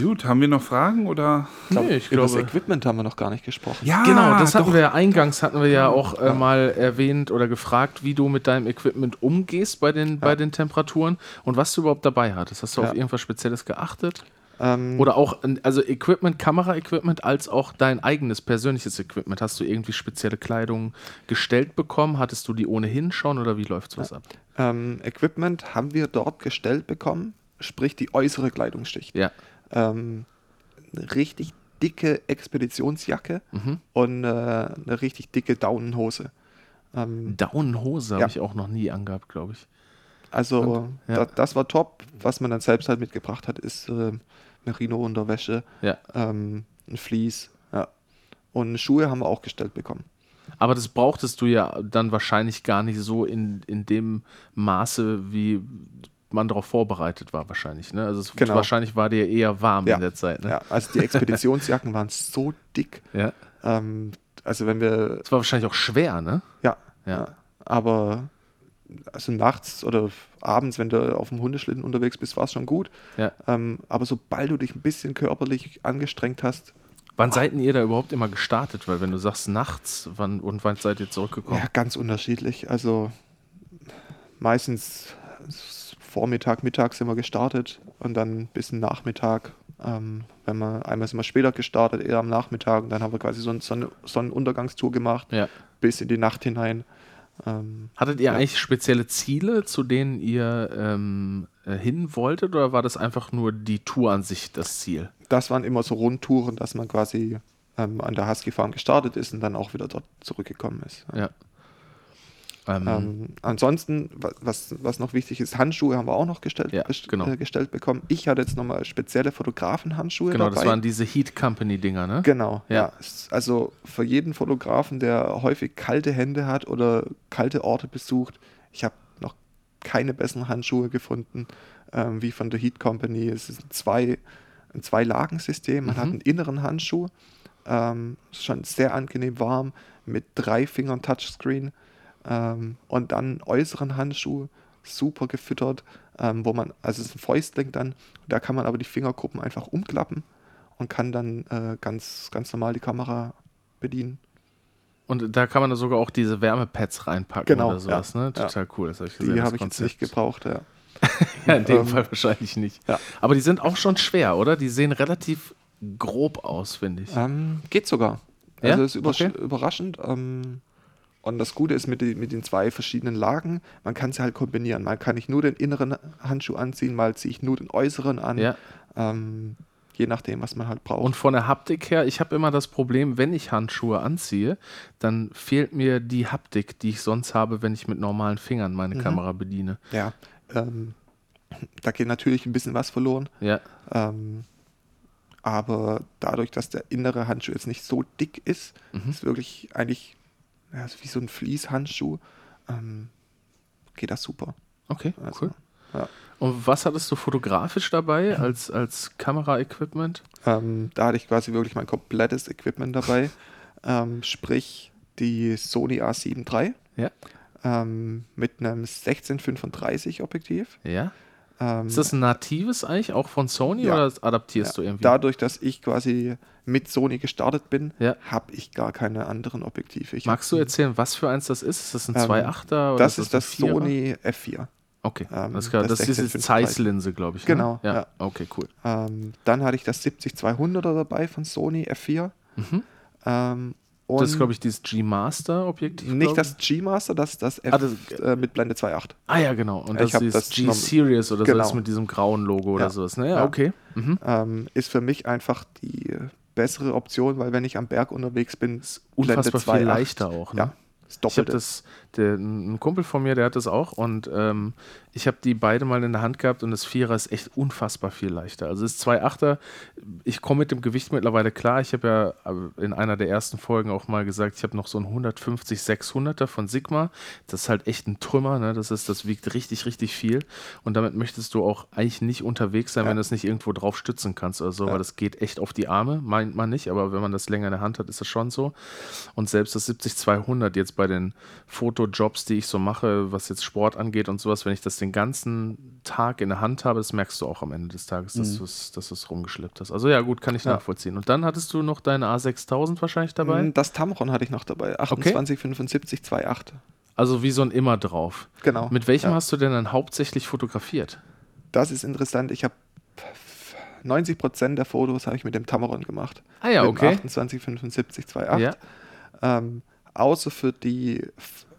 Gut, haben wir noch Fragen oder? glaub, Nee, ich über das glaube- Equipment haben wir noch gar nicht gesprochen. Ja, Genau, das hatten doch. wir ja eingangs hatten wir ja auch äh, mal erwähnt oder gefragt, wie du mit deinem Equipment umgehst bei den, bei den Temperaturen und was du überhaupt dabei hattest. Hast du Ja. auf irgendwas Spezielles geachtet? Ähm, Oder auch, also Equipment, Kamera-Equipment, als auch dein eigenes persönliches Equipment. Hast du irgendwie spezielle Kleidung gestellt bekommen? Hattest du die ohnehin schon oder wie läuft sowas ab? ähm, Equipment haben wir dort gestellt bekommen, sprich die äußere Kleidungsschicht. Ja. Ähm, eine richtig dicke Expeditionsjacke Mhm. und äh, eine richtig dicke Daunenhose. Ähm, Daunenhose habe Ja. ich auch noch nie angehabt, glaube ich. also Ja. da, das war top. Was man dann selbst halt mitgebracht hat, ist äh, Merino-Unterwäsche, Ja. ähm, ein Vlies, ja. Und Schuhe haben wir auch gestellt bekommen. Aber das brauchtest du ja dann wahrscheinlich gar nicht so in, in dem Maße, wie man darauf vorbereitet war, wahrscheinlich. Ne? Also es, Genau. wahrscheinlich war dir eher warm Ja. in der Zeit. Ne? Ja, also die Expeditionsjacken waren so dick. Ja. Ähm, also wenn wir, Es war wahrscheinlich auch schwer, ne? ja, Ja. aber also nachts oder abends, wenn du auf dem Hundeschlitten unterwegs bist, war es schon gut. Ja. Ähm, aber sobald du dich ein bisschen körperlich angestrengt hast, Wann seid denn ihr da überhaupt immer gestartet? Weil wenn du sagst nachts, wann und wann seid ihr zurückgekommen? ja, ganz unterschiedlich. Also meistens Vormittag, Mittag sind wir gestartet und dann ein bisschen Nachmittag. Ähm, wenn wir einmal sind wir später gestartet, eher am Nachmittag und dann haben wir quasi so eine Sonne Sonnenuntergangstour gemacht, Ja. bis in die Nacht hinein. Ähm, Hattet ihr Ja. eigentlich spezielle Ziele, zu denen ihr ähm, äh, hin wolltet, oder war das einfach nur die Tour an sich das Ziel? das waren immer so Rundtouren, dass man quasi ähm, an der Husky Farm gestartet ist und dann auch wieder dort zurückgekommen ist. Ja. Ähm, Ähm, ansonsten, wa- was, was noch wichtig ist, Handschuhe haben wir auch noch gestellt, Ja, genau. äh, gestellt bekommen. Ich hatte jetzt nochmal spezielle Fotografenhandschuhe genau, dabei. das waren diese Heat Company-Dinger, ne? Genau, Ja. ja. Also für jeden Fotografen, der häufig kalte Hände hat oder kalte Orte besucht, ich habe noch keine besseren Handschuhe gefunden ähm, wie von der Heat Company. Es ist ein zwei, ein Zwei-Lagen-System. Man hat Mhm. einen inneren Handschuh, ähm, ist schon sehr angenehm warm, mit drei Fingern Touchscreen. Ähm, und dann äußeren Handschuh, super gefüttert, ähm, wo man, also es ist ein Fäustling dann, da kann man aber die Fingergruppen einfach umklappen und kann dann äh, ganz, ganz normal die Kamera bedienen. Und da kann man da sogar auch diese Wärmepads reinpacken Genau, oder sowas, ja, ne? Total cool. Das habe ich gesehen. Die habe ich jetzt nicht gebraucht, ja. Ja, in dem Ähm, Fall wahrscheinlich nicht. ja. Aber die sind auch schon schwer, oder? Die sehen relativ grob aus, finde ich. Ähm, geht sogar. Ja? Also ist überrasch Okay. überraschend. Ähm, und das Gute ist mit, den- mit den zwei verschiedenen Lagen, man kann sie halt kombinieren. Man kann nicht nur den inneren Handschuh anziehen, mal ziehe ich nur den äußeren an. Ja. Ähm, je nachdem, was man halt braucht. Und von der Haptik her, ich habe immer das Problem, wenn ich Handschuhe anziehe, dann fehlt mir die Haptik, die ich sonst habe, wenn ich mit normalen Fingern meine Mhm. Kamera bediene. ja, ähm, da geht natürlich ein bisschen was verloren. Ja, Ähm, aber dadurch, dass der innere Handschuh jetzt nicht so dick ist, Mhm. ist wirklich eigentlich ja, ist wie so ein Fließhandschuh, ähm, geht das super. okay, Also, cool. ja. Und was hattest du fotografisch dabei als, als Kamera-Equipment? Ähm, da hatte ich quasi wirklich mein komplettes Equipment dabei. ähm, sprich die Sony A7 III Ja. ähm, mit einem 1635 Objektiv. Ja. Ähm, Ist das ein natives eigentlich auch von Sony Ja. oder das adaptierst ja, du irgendwie? dadurch, dass ich quasi mit Sony gestartet bin, Ja. habe ich gar keine anderen Objektive. Ich Magst du erzählen, was für eins das ist? Ist das ein Ähm, 2.8er? oder Das ist das Vierer? Sony F4. Okay, ähm, das, das das ist diese 1635. Zeiss-Linse, glaube ich. Genau, Ne? Ja. ja. Okay, cool. Ähm, dann hatte ich das 70-200er dabei von Sony F4. Mhm. Und Das ist, glaube ich, dieses G-Master-Objektiv. nicht das. G-Master, das ist das F Ah, das- äh, mit Blende 2.8. Ah ja, genau. Und Ich das ist das G-Series oder so Genau. ist mit diesem grauen Logo oder Ja. sowas. Ne? Ja, okay. Mhm. Ähm, ist für mich einfach die bessere Option, weil wenn ich am Berg unterwegs bin, Ist unfassbar viel 2.8. leichter auch. Ne? Ja, das Ich habe das, der, ein Kumpel von mir, der hat das auch und ähm, ich habe die beide mal in der Hand gehabt und das Vierer ist echt unfassbar viel leichter. Also das 2.8er, ich komme mit dem Gewicht mittlerweile klar. Ich habe ja äh, in einer der ersten Folgen auch mal gesagt, ich habe noch so ein 150 600er von Sigma. Das ist halt echt ein Trümmer, ne? das, ist, das wiegt richtig, richtig viel und damit möchtest du auch eigentlich nicht unterwegs sein, Ja. wenn du es nicht irgendwo drauf stützen kannst oder so, Ja. weil das geht echt auf die Arme, meint man nicht, aber wenn man das länger in der Hand hat, ist das schon so. Und selbst das 70-200 jetzt bei den Fotojobs, die ich so mache, was jetzt Sport angeht und sowas, wenn ich das den ganzen Tag in der Hand habe, das merkst du auch am Ende des Tages, dass du es dass du's rumgeschleppt hast. Also ja, gut, kann ich Mhm. Ja. nachvollziehen. Und dann hattest du noch deine A6000 wahrscheinlich dabei? Mm, Das Tamron hatte ich noch dabei. 28, 75, 2.8. Also wie so ein immer drauf. Genau. Mit welchem Ja. hast du denn dann hauptsächlich fotografiert? Das ist interessant. Ich habe 90% der Fotos habe ich mit dem Tamron gemacht. Ah ja, mit okay. Dem 28, 75, 2.8. Ja. Ähm, außer für die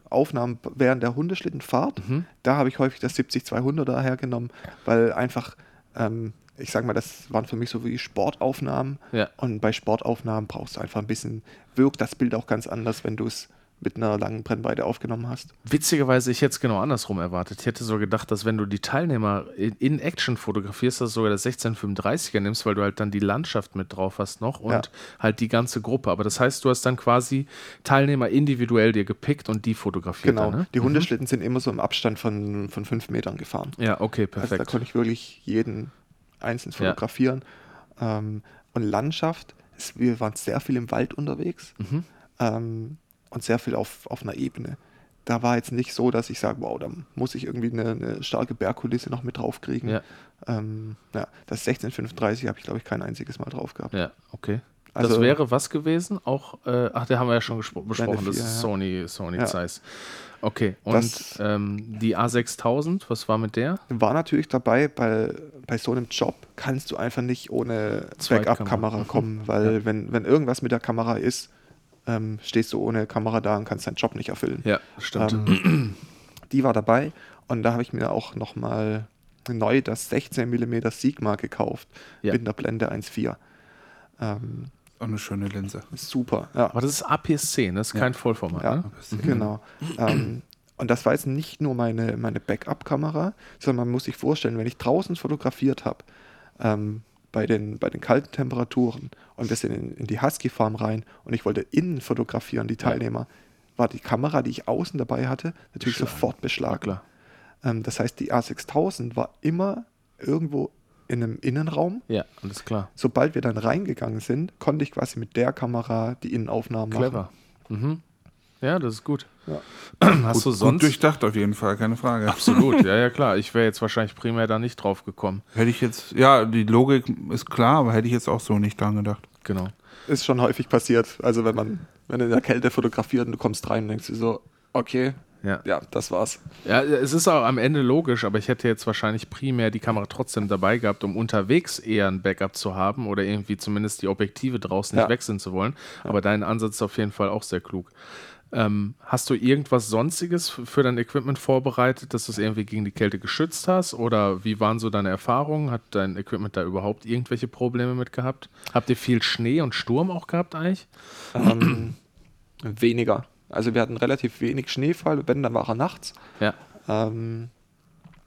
Aufnahmen während der Hundeschlittenfahrt, Mhm. da habe ich häufig das 70-200er hergenommen, weil einfach, ähm, ich sage mal, das waren für mich so wie Sportaufnahmen. Ja. Und bei Sportaufnahmen brauchst du einfach ein bisschen, wirkt das Bild auch ganz anders, wenn du es mit einer langen Brennweite aufgenommen hast. Witzigerweise, ich hätte es genau andersrum erwartet. Ich hätte so gedacht, dass wenn du die Teilnehmer in, in Action fotografierst, dass du sogar das 1635er nimmst, weil du halt dann die Landschaft mit drauf hast noch und Ja. halt die ganze Gruppe. Aber das heißt, du hast dann quasi Teilnehmer individuell dir gepickt und die fotografiert. Genau. Dann, ne? Die Hundeschlitten sind immer so im Abstand von, von fünf Metern gefahren. Ja, okay, Also da perfekt. konnte ich wirklich jeden einzeln Ja. fotografieren. Ähm, und Landschaft, wir waren sehr viel im Wald unterwegs Mhm. ähm, und sehr viel auf, auf einer Ebene. Da war jetzt nicht so, dass ich sage, wow, da muss ich irgendwie eine, eine starke Bergkulisse noch mit draufkriegen. Ja. Ähm, ja, das 1635 habe ich, glaube ich, kein einziges Mal drauf gehabt. ja, okay. das Also- wäre was gewesen? Auch, äh, ach, der haben wir ja schon besprochen. Das vier, ist ja. Sony, Sony Ja. Zeiss. Okay, und Das- ähm, die A6000, was war mit der? War natürlich dabei, bei, bei so einem Job kannst du einfach nicht ohne. Backup-Kamera Mhm. kommen, weil Ja. wenn, wenn irgendwas mit der Kamera ist, ähm, stehst du ohne Kamera da und kannst deinen Job nicht erfüllen. Ja, stimmt. Ähm, die war dabei und da habe ich mir auch nochmal neu das 16 mm Sigma gekauft Ja. mit einer Blende 1.4. Ähm, Auch eine schöne Linse. super, ja. Aber das ist APS-C, das ist Ja. kein Vollformat. Ja, Ne? genau. ähm, und das war jetzt nicht nur meine, meine Backup-Kamera, sondern man muss sich vorstellen, wenn ich draußen fotografiert habe, ähm, bei, den, bei den kalten Temperaturen und wir sind in, in die Husky-Farm rein und ich wollte innen fotografieren, die Teilnehmer, war die Kamera, die ich außen dabei hatte, natürlich Beschlagen. sofort beschlagen. Ähm, das heißt, die A6000 war immer irgendwo in einem Innenraum. Ja, alles klar. Sobald wir dann reingegangen sind, konnte ich quasi mit der Kamera die Innenaufnahmen machen. Clever. Mhm. Ja, das ist gut. Hast gut, du sonst. Gut durchdacht auf jeden Fall, keine Frage. Absolut, ja, ja, klar. Ich wäre jetzt wahrscheinlich primär da nicht drauf gekommen. Hätte ich jetzt, ja, die Logik ist klar, aber hätte ich jetzt auch so nicht dran gedacht. Genau. Ist schon häufig passiert. Also wenn man, wenn du in der Kälte fotografiert und du kommst rein und denkst du so, okay, Ja. ja, das war's. Ja, es ist auch am Ende logisch, aber ich hätte jetzt wahrscheinlich primär die Kamera trotzdem dabei gehabt, um unterwegs eher ein Backup zu haben oder irgendwie zumindest die Objektive draußen nicht Ja. wechseln zu wollen. Aber dein Ansatz ist auf jeden Fall auch sehr klug. Ähm, hast du irgendwas Sonstiges für dein Equipment vorbereitet, dass du es irgendwie gegen die Kälte geschützt hast? Oder wie waren so deine Erfahrungen? Hat dein Equipment da überhaupt irgendwelche Probleme mit gehabt? Habt ihr viel Schnee und Sturm auch gehabt eigentlich? Ähm, weniger. Also wir hatten relativ wenig Schneefall, wenn, dann war er nachts. Ja. Ähm,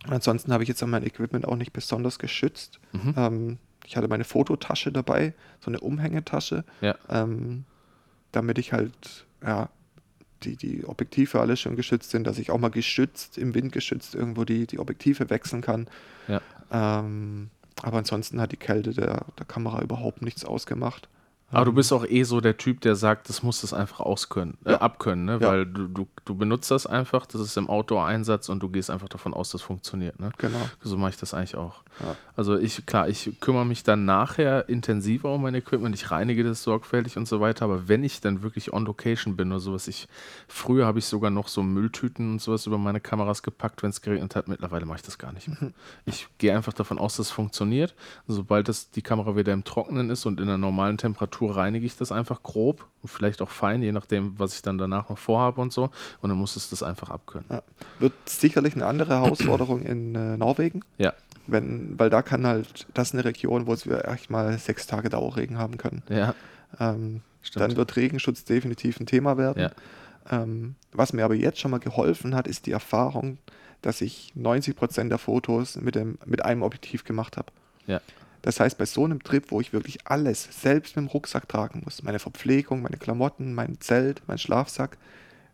ansonsten habe ich jetzt mein Equipment auch nicht besonders geschützt. Mhm. Ähm, ich hatte meine Fototasche dabei, so eine Umhängetasche, Ja. ähm, damit ich halt, ja, die, die Objektive alle schon geschützt sind, dass ich auch mal geschützt, im Wind geschützt irgendwo die, die Objektive wechseln kann. Ja. Ähm, aber ansonsten hat die Kälte der, der Kamera überhaupt nichts ausgemacht. Aber du bist auch eh so der Typ, der sagt, das muss es einfach auskönnen, äh, Ja. abkönnen, ne? Ja. weil du, du, du benutzt das einfach, das ist im Outdoor-Einsatz und du gehst einfach davon aus, das funktioniert. Ne? Genau. So mache ich das eigentlich auch. Ja. Also ich, klar, ich kümmere mich dann nachher intensiver um mein Equipment, ich reinige das sorgfältig und so weiter, aber wenn ich dann wirklich on Location bin oder sowas, ich, früher habe ich sogar noch so Mülltüten und sowas über meine Kameras gepackt, wenn es geregnet hat, mittlerweile mache ich das gar nicht mehr. Ich gehe einfach davon aus, dass es funktioniert. Sobald das, die Kamera wieder im Trockenen ist und in einer normalen Temperatur reinige ich das einfach grob, und vielleicht auch fein, je nachdem, was ich dann danach noch vorhabe und so. Und dann muss es das einfach abkönnen. Ja. Wird sicherlich eine andere Herausforderung in äh, Norwegen, Ja, wenn, weil da kann halt, das ist eine Region, wo wir echt mal sechs Tage Dauerregen haben können. ja, Ähm, dann wird Regenschutz definitiv ein Thema werden. Ja. Ähm, was mir aber jetzt schon mal geholfen hat, ist die Erfahrung, dass ich 90% der Fotos mit, dem, mit einem Objektiv gemacht habe. ja. Das heißt, bei so einem Trip, wo ich wirklich alles selbst mit dem Rucksack tragen muss, meine Verpflegung, meine Klamotten, mein Zelt, mein Schlafsack,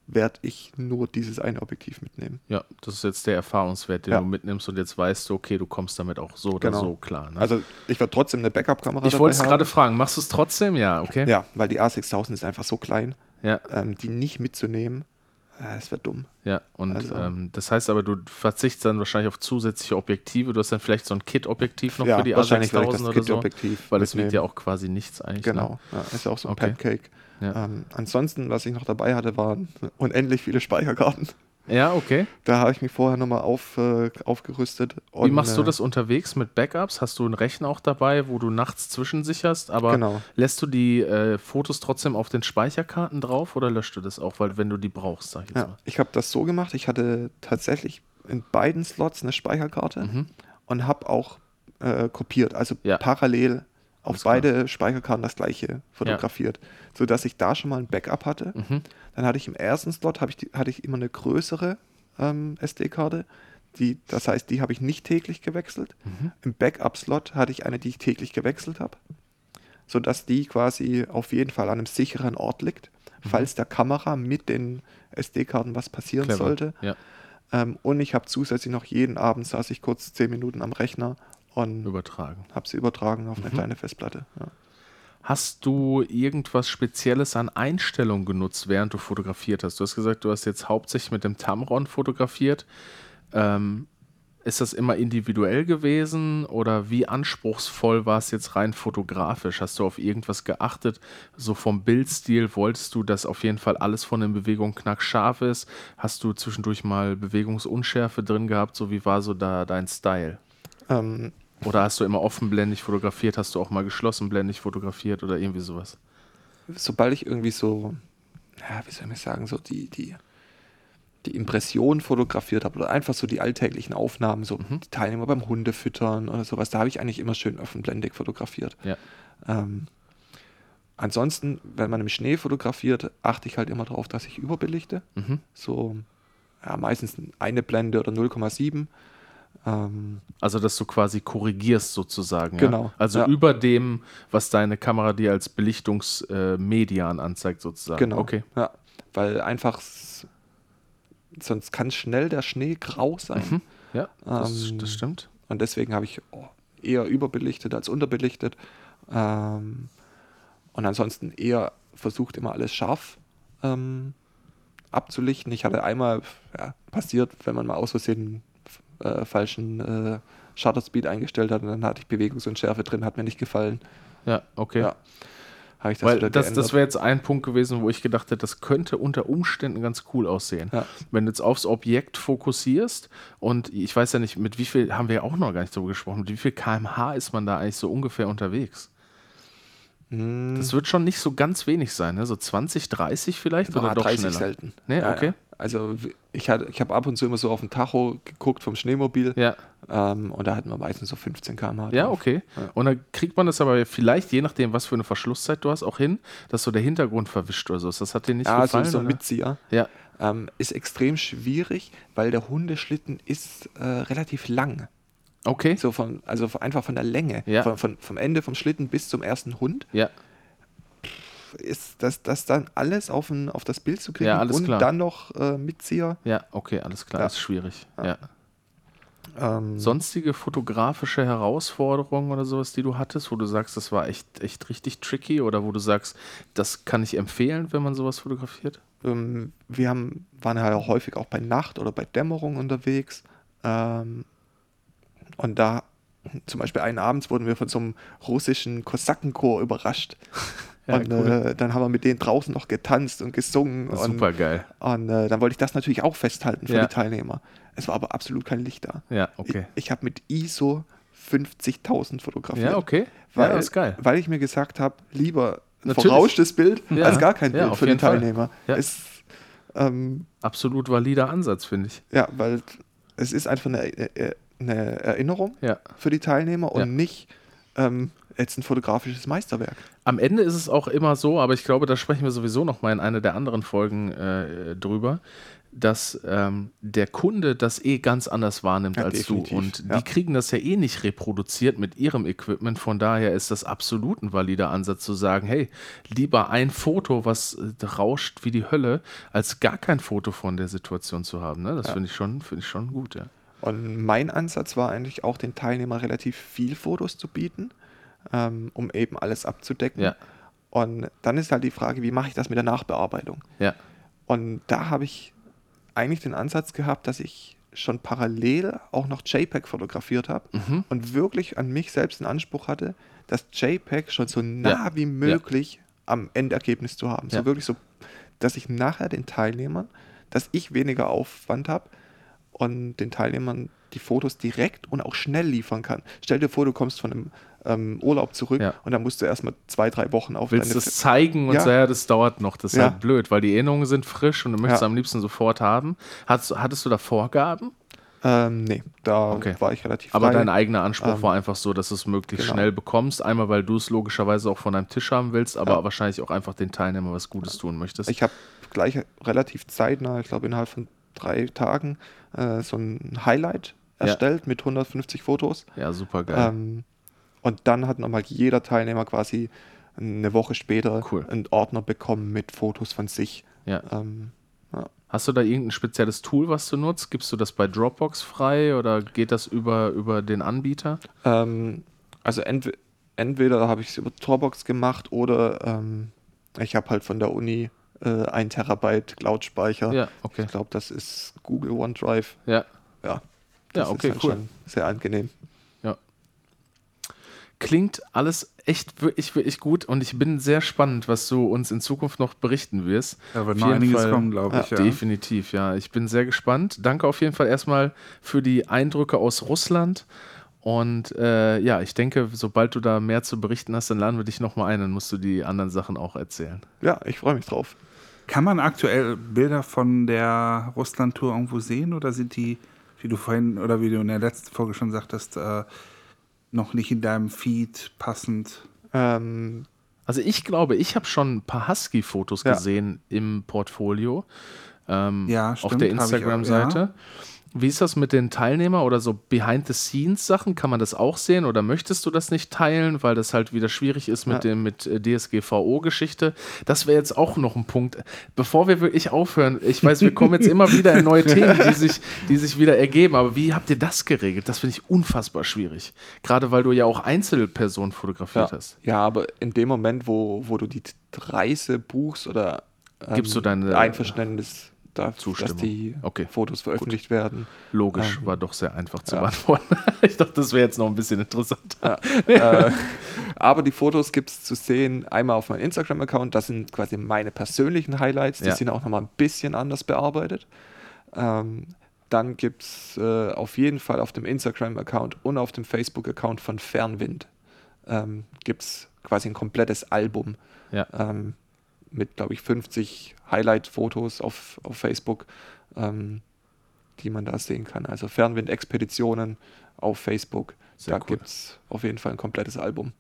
werde ich nur dieses eine Objektiv mitnehmen. Ja, das ist jetzt der Erfahrungswert, den Ja. du mitnimmst und jetzt weißt du, okay, du kommst damit auch so oder Genau. so klar. Ne? Also ich werde trotzdem eine Backup-Kamera ich wollte es gerade fragen, machst du es trotzdem? Ja, okay. Ja, weil die A6000 ist einfach so klein, Ja, ähm, die nicht mitzunehmen, das wäre dumm. ja. Und Also- ähm, das heißt aber, du verzichtest dann wahrscheinlich auf zusätzliche Objektive. Du hast dann vielleicht so ein Kit-Objektiv noch ja, für die wahrscheinlich werde ich A6000 das oder so. Kit-Objektiv Weil das wiegt ja auch quasi nichts eigentlich. Ne? Genau, ja, ist ja auch so ein Okay. Pancake. Ja. Ähm, ansonsten, was ich noch dabei hatte, waren unendlich viele Speicherkarten. Ja, okay. Da habe ich mich vorher nochmal auf, äh, aufgerüstet. Wie und, machst du äh, das unterwegs mit Backups? Hast du einen Rechner auch dabei, wo du nachts zwischensicherst? Aber Genau. lässt du die äh, Fotos trotzdem auf den Speicherkarten drauf oder löscht du das auch, weil wenn du die brauchst, sag ich jetzt Ja, mal. ich habe das so gemacht, ich hatte tatsächlich in beiden Slots eine Speicherkarte Mhm. und habe auch äh, kopiert, also Ja. parallel auf beide Speicherkarten das gleiche fotografiert, sodass ich da schon mal ein Backup hatte. Mhm. Dann hatte ich im ersten Slot ich die, hatte ich immer eine größere ähm, SD-Karte. Die, das heißt, die habe ich nicht täglich gewechselt. Mhm. Im Backup-Slot hatte ich eine, die ich täglich gewechselt habe, sodass die quasi auf jeden Fall an einem sicheren Ort liegt, falls der Kamera mit den SD-Karten was passieren Clever. sollte. Ja, Ähm, und ich habe zusätzlich noch jeden Abend saß ich kurz zehn Minuten am Rechner und habe sie übertragen auf eine Mhm. kleine Festplatte. Ja. Hast du irgendwas Spezielles an Einstellungen genutzt, während du fotografiert hast? Du hast gesagt, du hast jetzt hauptsächlich mit dem Tamron fotografiert. Ähm, ist das immer individuell gewesen oder wie anspruchsvoll war es jetzt rein fotografisch? Hast du auf irgendwas geachtet? So vom Bildstil wolltest du, dass auf jeden Fall alles von den Bewegungen knackscharf ist? Hast du zwischendurch mal Bewegungsunschärfe drin gehabt? So wie war so da dein Style? Ähm, Oder hast du immer offenblendig fotografiert? Hast du auch mal geschlossenblendig fotografiert oder irgendwie sowas? sobald ich irgendwie so, ja, wie soll ich sagen, so die, die, die Impression fotografiert habe oder einfach so die alltäglichen Aufnahmen, so Mhm. die Teilnehmer beim Hundefüttern oder sowas, da habe ich eigentlich immer schön offenblendig fotografiert. Ja. Ähm, ansonsten, wenn man im Schnee fotografiert, achte ich halt immer darauf, dass ich überbelichte. Mhm. So ja, meistens eine Blende oder 0,7. Ähm, Also, dass du quasi korrigierst sozusagen. Genau, Ja? Also ja. über dem, was deine Kamera dir als Belichtungsmedian anzeigt sozusagen. genau. Okay. Ja, weil einfach sonst kann schnell der Schnee grau sein. Mhm. Ja, das, Ähm, das stimmt. Und deswegen habe ich oh, eher überbelichtet als unterbelichtet. Ähm, und ansonsten eher versucht, immer alles scharf ähm, abzulichten. Ich hatte einmal ja, passiert, wenn man mal aus Versehen äh, falschen äh, Shutter Speed eingestellt hat und dann hatte ich Bewegungsunschärfe drin, hat mir nicht gefallen. Ja, okay. Ja. Habe ich das Weil wieder das, geändert. das wäre jetzt ein Punkt gewesen, wo ich gedacht hätte, das könnte unter Umständen ganz cool aussehen. Ja. Wenn du jetzt aufs Objekt fokussierst und ich weiß ja nicht, mit wie viel, haben wir ja auch noch gar nicht darüber gesprochen, mit wie viel kmh ist man da eigentlich so ungefähr unterwegs? Hm, Das wird schon nicht so ganz wenig sein, ne? so 20, 30 vielleicht oder ah, doch 30 schneller? selten. Nee, Ja, okay. Ja. Also ich, hatte- ich habe ab und zu immer so auf den Tacho geguckt vom Schneemobil Ja, ähm, und da hatten wir meistens so 15 km/h. ja, drauf. okay. Und dann kriegt man das aber vielleicht, je nachdem, was für eine Verschlusszeit du hast, auch hin, dass so der Hintergrund verwischt oder so ist. Das hat dir nicht Ja, gefallen? so oder? Mitzieher. ja, Ähm, ist extrem schwierig, weil der Hundeschlitten ist äh, relativ lang. okay. So von, also einfach von der Länge. Ja. Von, von, vom Ende vom Schlitten bis zum ersten Hund Ja, ist das, das dann alles auf, ein, auf das Bild zu kriegen Ja, und klar. dann noch äh, Mitzieher. ja, okay, alles klar, Ja. ist schwierig. Ja. ja. Ähm, Sonstige fotografische Herausforderungen oder sowas, die du hattest, wo du sagst, das war echt, echt richtig tricky oder wo du sagst, das kann ich empfehlen, wenn man sowas fotografiert? ähm, wir haben, waren halt auch häufig auch bei Nacht oder bei Dämmerung unterwegs. Ähm, und da, zum Beispiel einen Abends wurden wir von so einem russischen Kosakenchor überrascht. Ja, und cool. äh, dann haben wir mit denen draußen noch getanzt und gesungen. Super geil. Und äh, dann wollte ich das natürlich auch festhalten für Ja. die Teilnehmer. Es war aber absolut kein Licht da. Ja, okay. Ich, ich habe mit ISO 50.000 fotografiert. Ja, okay. Weil, ja, ist geil. weil ich mir gesagt habe, lieber ein Natürlich. verrauschtes Bild Ja. als gar kein Bild für den. Teilnehmer. Ja. Es, ähm, Absolut valider Ansatz, finde ich. ja, weil es ist einfach eine, äh, eine Erinnerung für die Teilnehmer und nicht ähm, jetzt ein fotografisches Meisterwerk. Am Ende ist es auch immer so, aber ich glaube, da sprechen wir sowieso noch mal in einer der anderen Folgen äh, drüber, dass ähm, der Kunde das eh ganz anders wahrnimmt Ja, als definitiv, du. Und ja. die kriegen das ja eh nicht reproduziert mit ihrem Equipment. Von daher ist das absolut ein valider Ansatz zu sagen, hey, lieber ein Foto, was äh, rauscht wie die Hölle, als gar kein Foto von der Situation zu haben. Ne? Das Ja. finde ich, schon- finde ich schon gut, ja. Und mein Ansatz war eigentlich auch, den Teilnehmern relativ viel Fotos zu bieten, ähm, um eben alles abzudecken. Ja. Und dann ist halt die Frage, wie mache ich das mit der Nachbearbeitung? Ja, Und da habe ich eigentlich den Ansatz gehabt, dass ich schon parallel auch noch JPEG fotografiert habe Mhm. und wirklich an mich selbst den Anspruch hatte, das JPEG schon so nah Ja. wie möglich am Endergebnis zu haben. So wirklich so, dass ich nachher den Teilnehmern, dass ich weniger Aufwand habe und den Teilnehmern die Fotos direkt und auch schnell liefern kann. Stell dir vor, du kommst von einem ähm, Urlaub zurück Ja. und dann musst du erstmal zwei, drei Wochen auf willst deine es zeigen und Ja. so, ja, das dauert noch. Das ist Ja. halt blöd, weil die Erinnerungen sind frisch und du möchtest Ja. am liebsten sofort haben. Hattest, hattest du da Vorgaben? Ähm, nee, da Okay. war ich relativ Aber frei. dein eigener Anspruch Ähm, war einfach so, dass du es möglichst genau. schnell bekommst. Einmal, weil du es logischerweise auch von deinem Tisch haben willst, aber Ja. wahrscheinlich auch einfach den Teilnehmern was Gutes tun möchtest. Ich habe gleich relativ zeitnah, ich glaube innerhalb von drei Tagen, äh, so ein Highlight Ja. erstellt mit 150 Fotos. ja, super geil. Ähm, und dann hat nochmal jeder Teilnehmer quasi eine Woche später Cool. einen Ordner bekommen mit Fotos von sich. ja. Ähm, ja. Hast du da irgendein spezielles Tool, was du nutzt? Gibst du das bei Dropbox frei oder geht das über, über den Anbieter? Ähm, also entwe entweder habe ich es über Dropbox gemacht oder ähm, ich habe halt von der Uni äh, ein Terabyte Cloud-Speicher. Ja, okay. Ich glaube, das ist Google OneDrive. Ja, Ja, Ja, das okay, ist halt cool. schon sehr angenehm. Ja. Klingt alles echt wirklich, wirklich gut und ich bin sehr spannend, was du uns in Zukunft noch berichten wirst. Da wird Auf noch jeden einiges Fall- kommen, glaube ich. Ja. Definitiv, ja. Ich bin sehr gespannt. Danke auf jeden Fall erstmal für die Eindrücke aus Russland. Und äh, ja, ich denke, sobald du da mehr zu berichten hast, dann laden wir dich nochmal ein, dann musst du die anderen Sachen auch erzählen. Ja, ich freue mich drauf. Kann man aktuell Bilder von der Russland-Tour irgendwo sehen oder sind die, wie du vorhin oder wie du in der letzten Folge schon sagtest, äh, noch nicht in deinem Feed passend? Ähm, Also ich glaube, ich habe schon ein paar Husky-Fotos Ja. gesehen im Portfolio. Ähm, Ja, auf stimmt, der ich auch, Instagram-Seite. Wie ist das mit den Teilnehmern oder so Behind-the-Scenes-Sachen? Kann man das auch sehen oder möchtest du das nicht teilen, weil das halt wieder schwierig ist mit Ja. dem mit äh, DSGVO-Geschichte? Das wäre jetzt auch noch ein Punkt. Bevor wir wirklich aufhören, ich weiß, wir kommen jetzt immer wieder in neue Themen, die sich, die sich wieder ergeben, aber wie habt ihr das geregelt? Das finde ich unfassbar schwierig. Gerade weil du ja auch Einzelpersonen fotografiert ja. hast. ja, aber in dem Moment, wo, wo du die Reise buchst oder ähm, Gibst du deine- Einverständnis da, dass die okay. Fotos veröffentlicht Gut. werden. Logisch, ähm, war doch sehr einfach zu ja. beantworten. ich dachte, das wäre jetzt noch ein bisschen interessant. Ja. äh, aber die Fotos gibt es zu sehen einmal auf meinem Instagram-Account. Das sind quasi meine persönlichen Highlights. Die ja. sind auch nochmal ein bisschen anders bearbeitet. Ähm, dann gibt es äh, auf jeden Fall auf dem Instagram-Account und auf dem Facebook-Account von Fernwind ähm, gibt es quasi ein komplettes Album ja. ähm, mit, glaube ich, 50 Highlight-Fotos auf, auf Facebook, ähm, die man da sehen kann. Also Fernwind-Expeditionen auf Facebook. Sehr da cool. gibt es auf jeden Fall ein komplettes Album.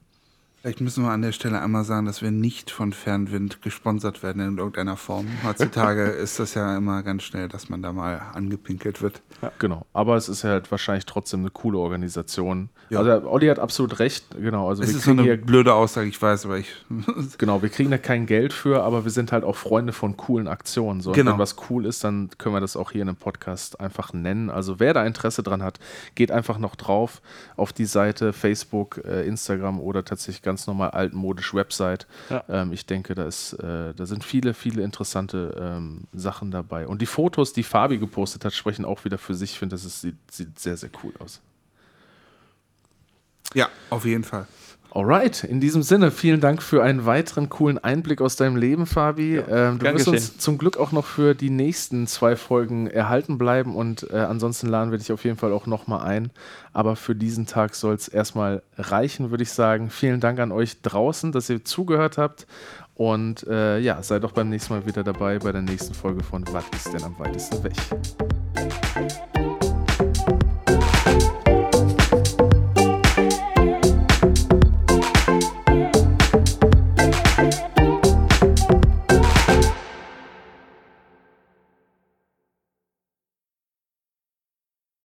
Vielleicht müssen wir an der Stelle einmal sagen, dass wir nicht von Fernwind gesponsert werden in irgendeiner Form. Heutzutage ist das ja immer ganz schnell, dass man da mal angepinkelt wird. Ja. Genau, aber es ist halt wahrscheinlich trotzdem eine coole Organisation. Ja. Also Olli hat absolut recht, genau. Also es ist so eine hier, blöde Aussage, ich weiß, aber ich. genau, wir kriegen da kein Geld für, aber wir sind halt auch Freunde von coolen Aktionen. So. Genau. wenn was cool ist, dann können wir das auch hier in einem Podcast einfach nennen. Also wer da Interesse dran hat, geht einfach noch drauf auf die Seite Facebook, äh, Instagram oder tatsächlich ganz ganz normal altmodisch Website. Ja. Ähm, ich denke, da, ist, äh, da sind viele, viele interessante ähm, Sachen dabei. Und die Fotos, die Fabi gepostet hat, sprechen auch wieder für sich. Ich finde, das ist, sieht, sieht sehr, sehr cool aus. Ja, auf jeden Fall. Alright, in diesem Sinne, vielen Dank für einen weiteren coolen Einblick aus deinem Leben, Fabi. Ja, ähm, du wirst uns zum Glück auch noch für die nächsten zwei Folgen erhalten bleiben und äh, ansonsten laden wir dich auf jeden Fall auch nochmal ein. Aber für diesen Tag soll es erstmal reichen, würde ich sagen. Vielen Dank an euch draußen, dass ihr zugehört habt. Und äh, ja, seid doch beim nächsten Mal wieder dabei bei der nächsten Folge von Was ist denn am weitesten weg?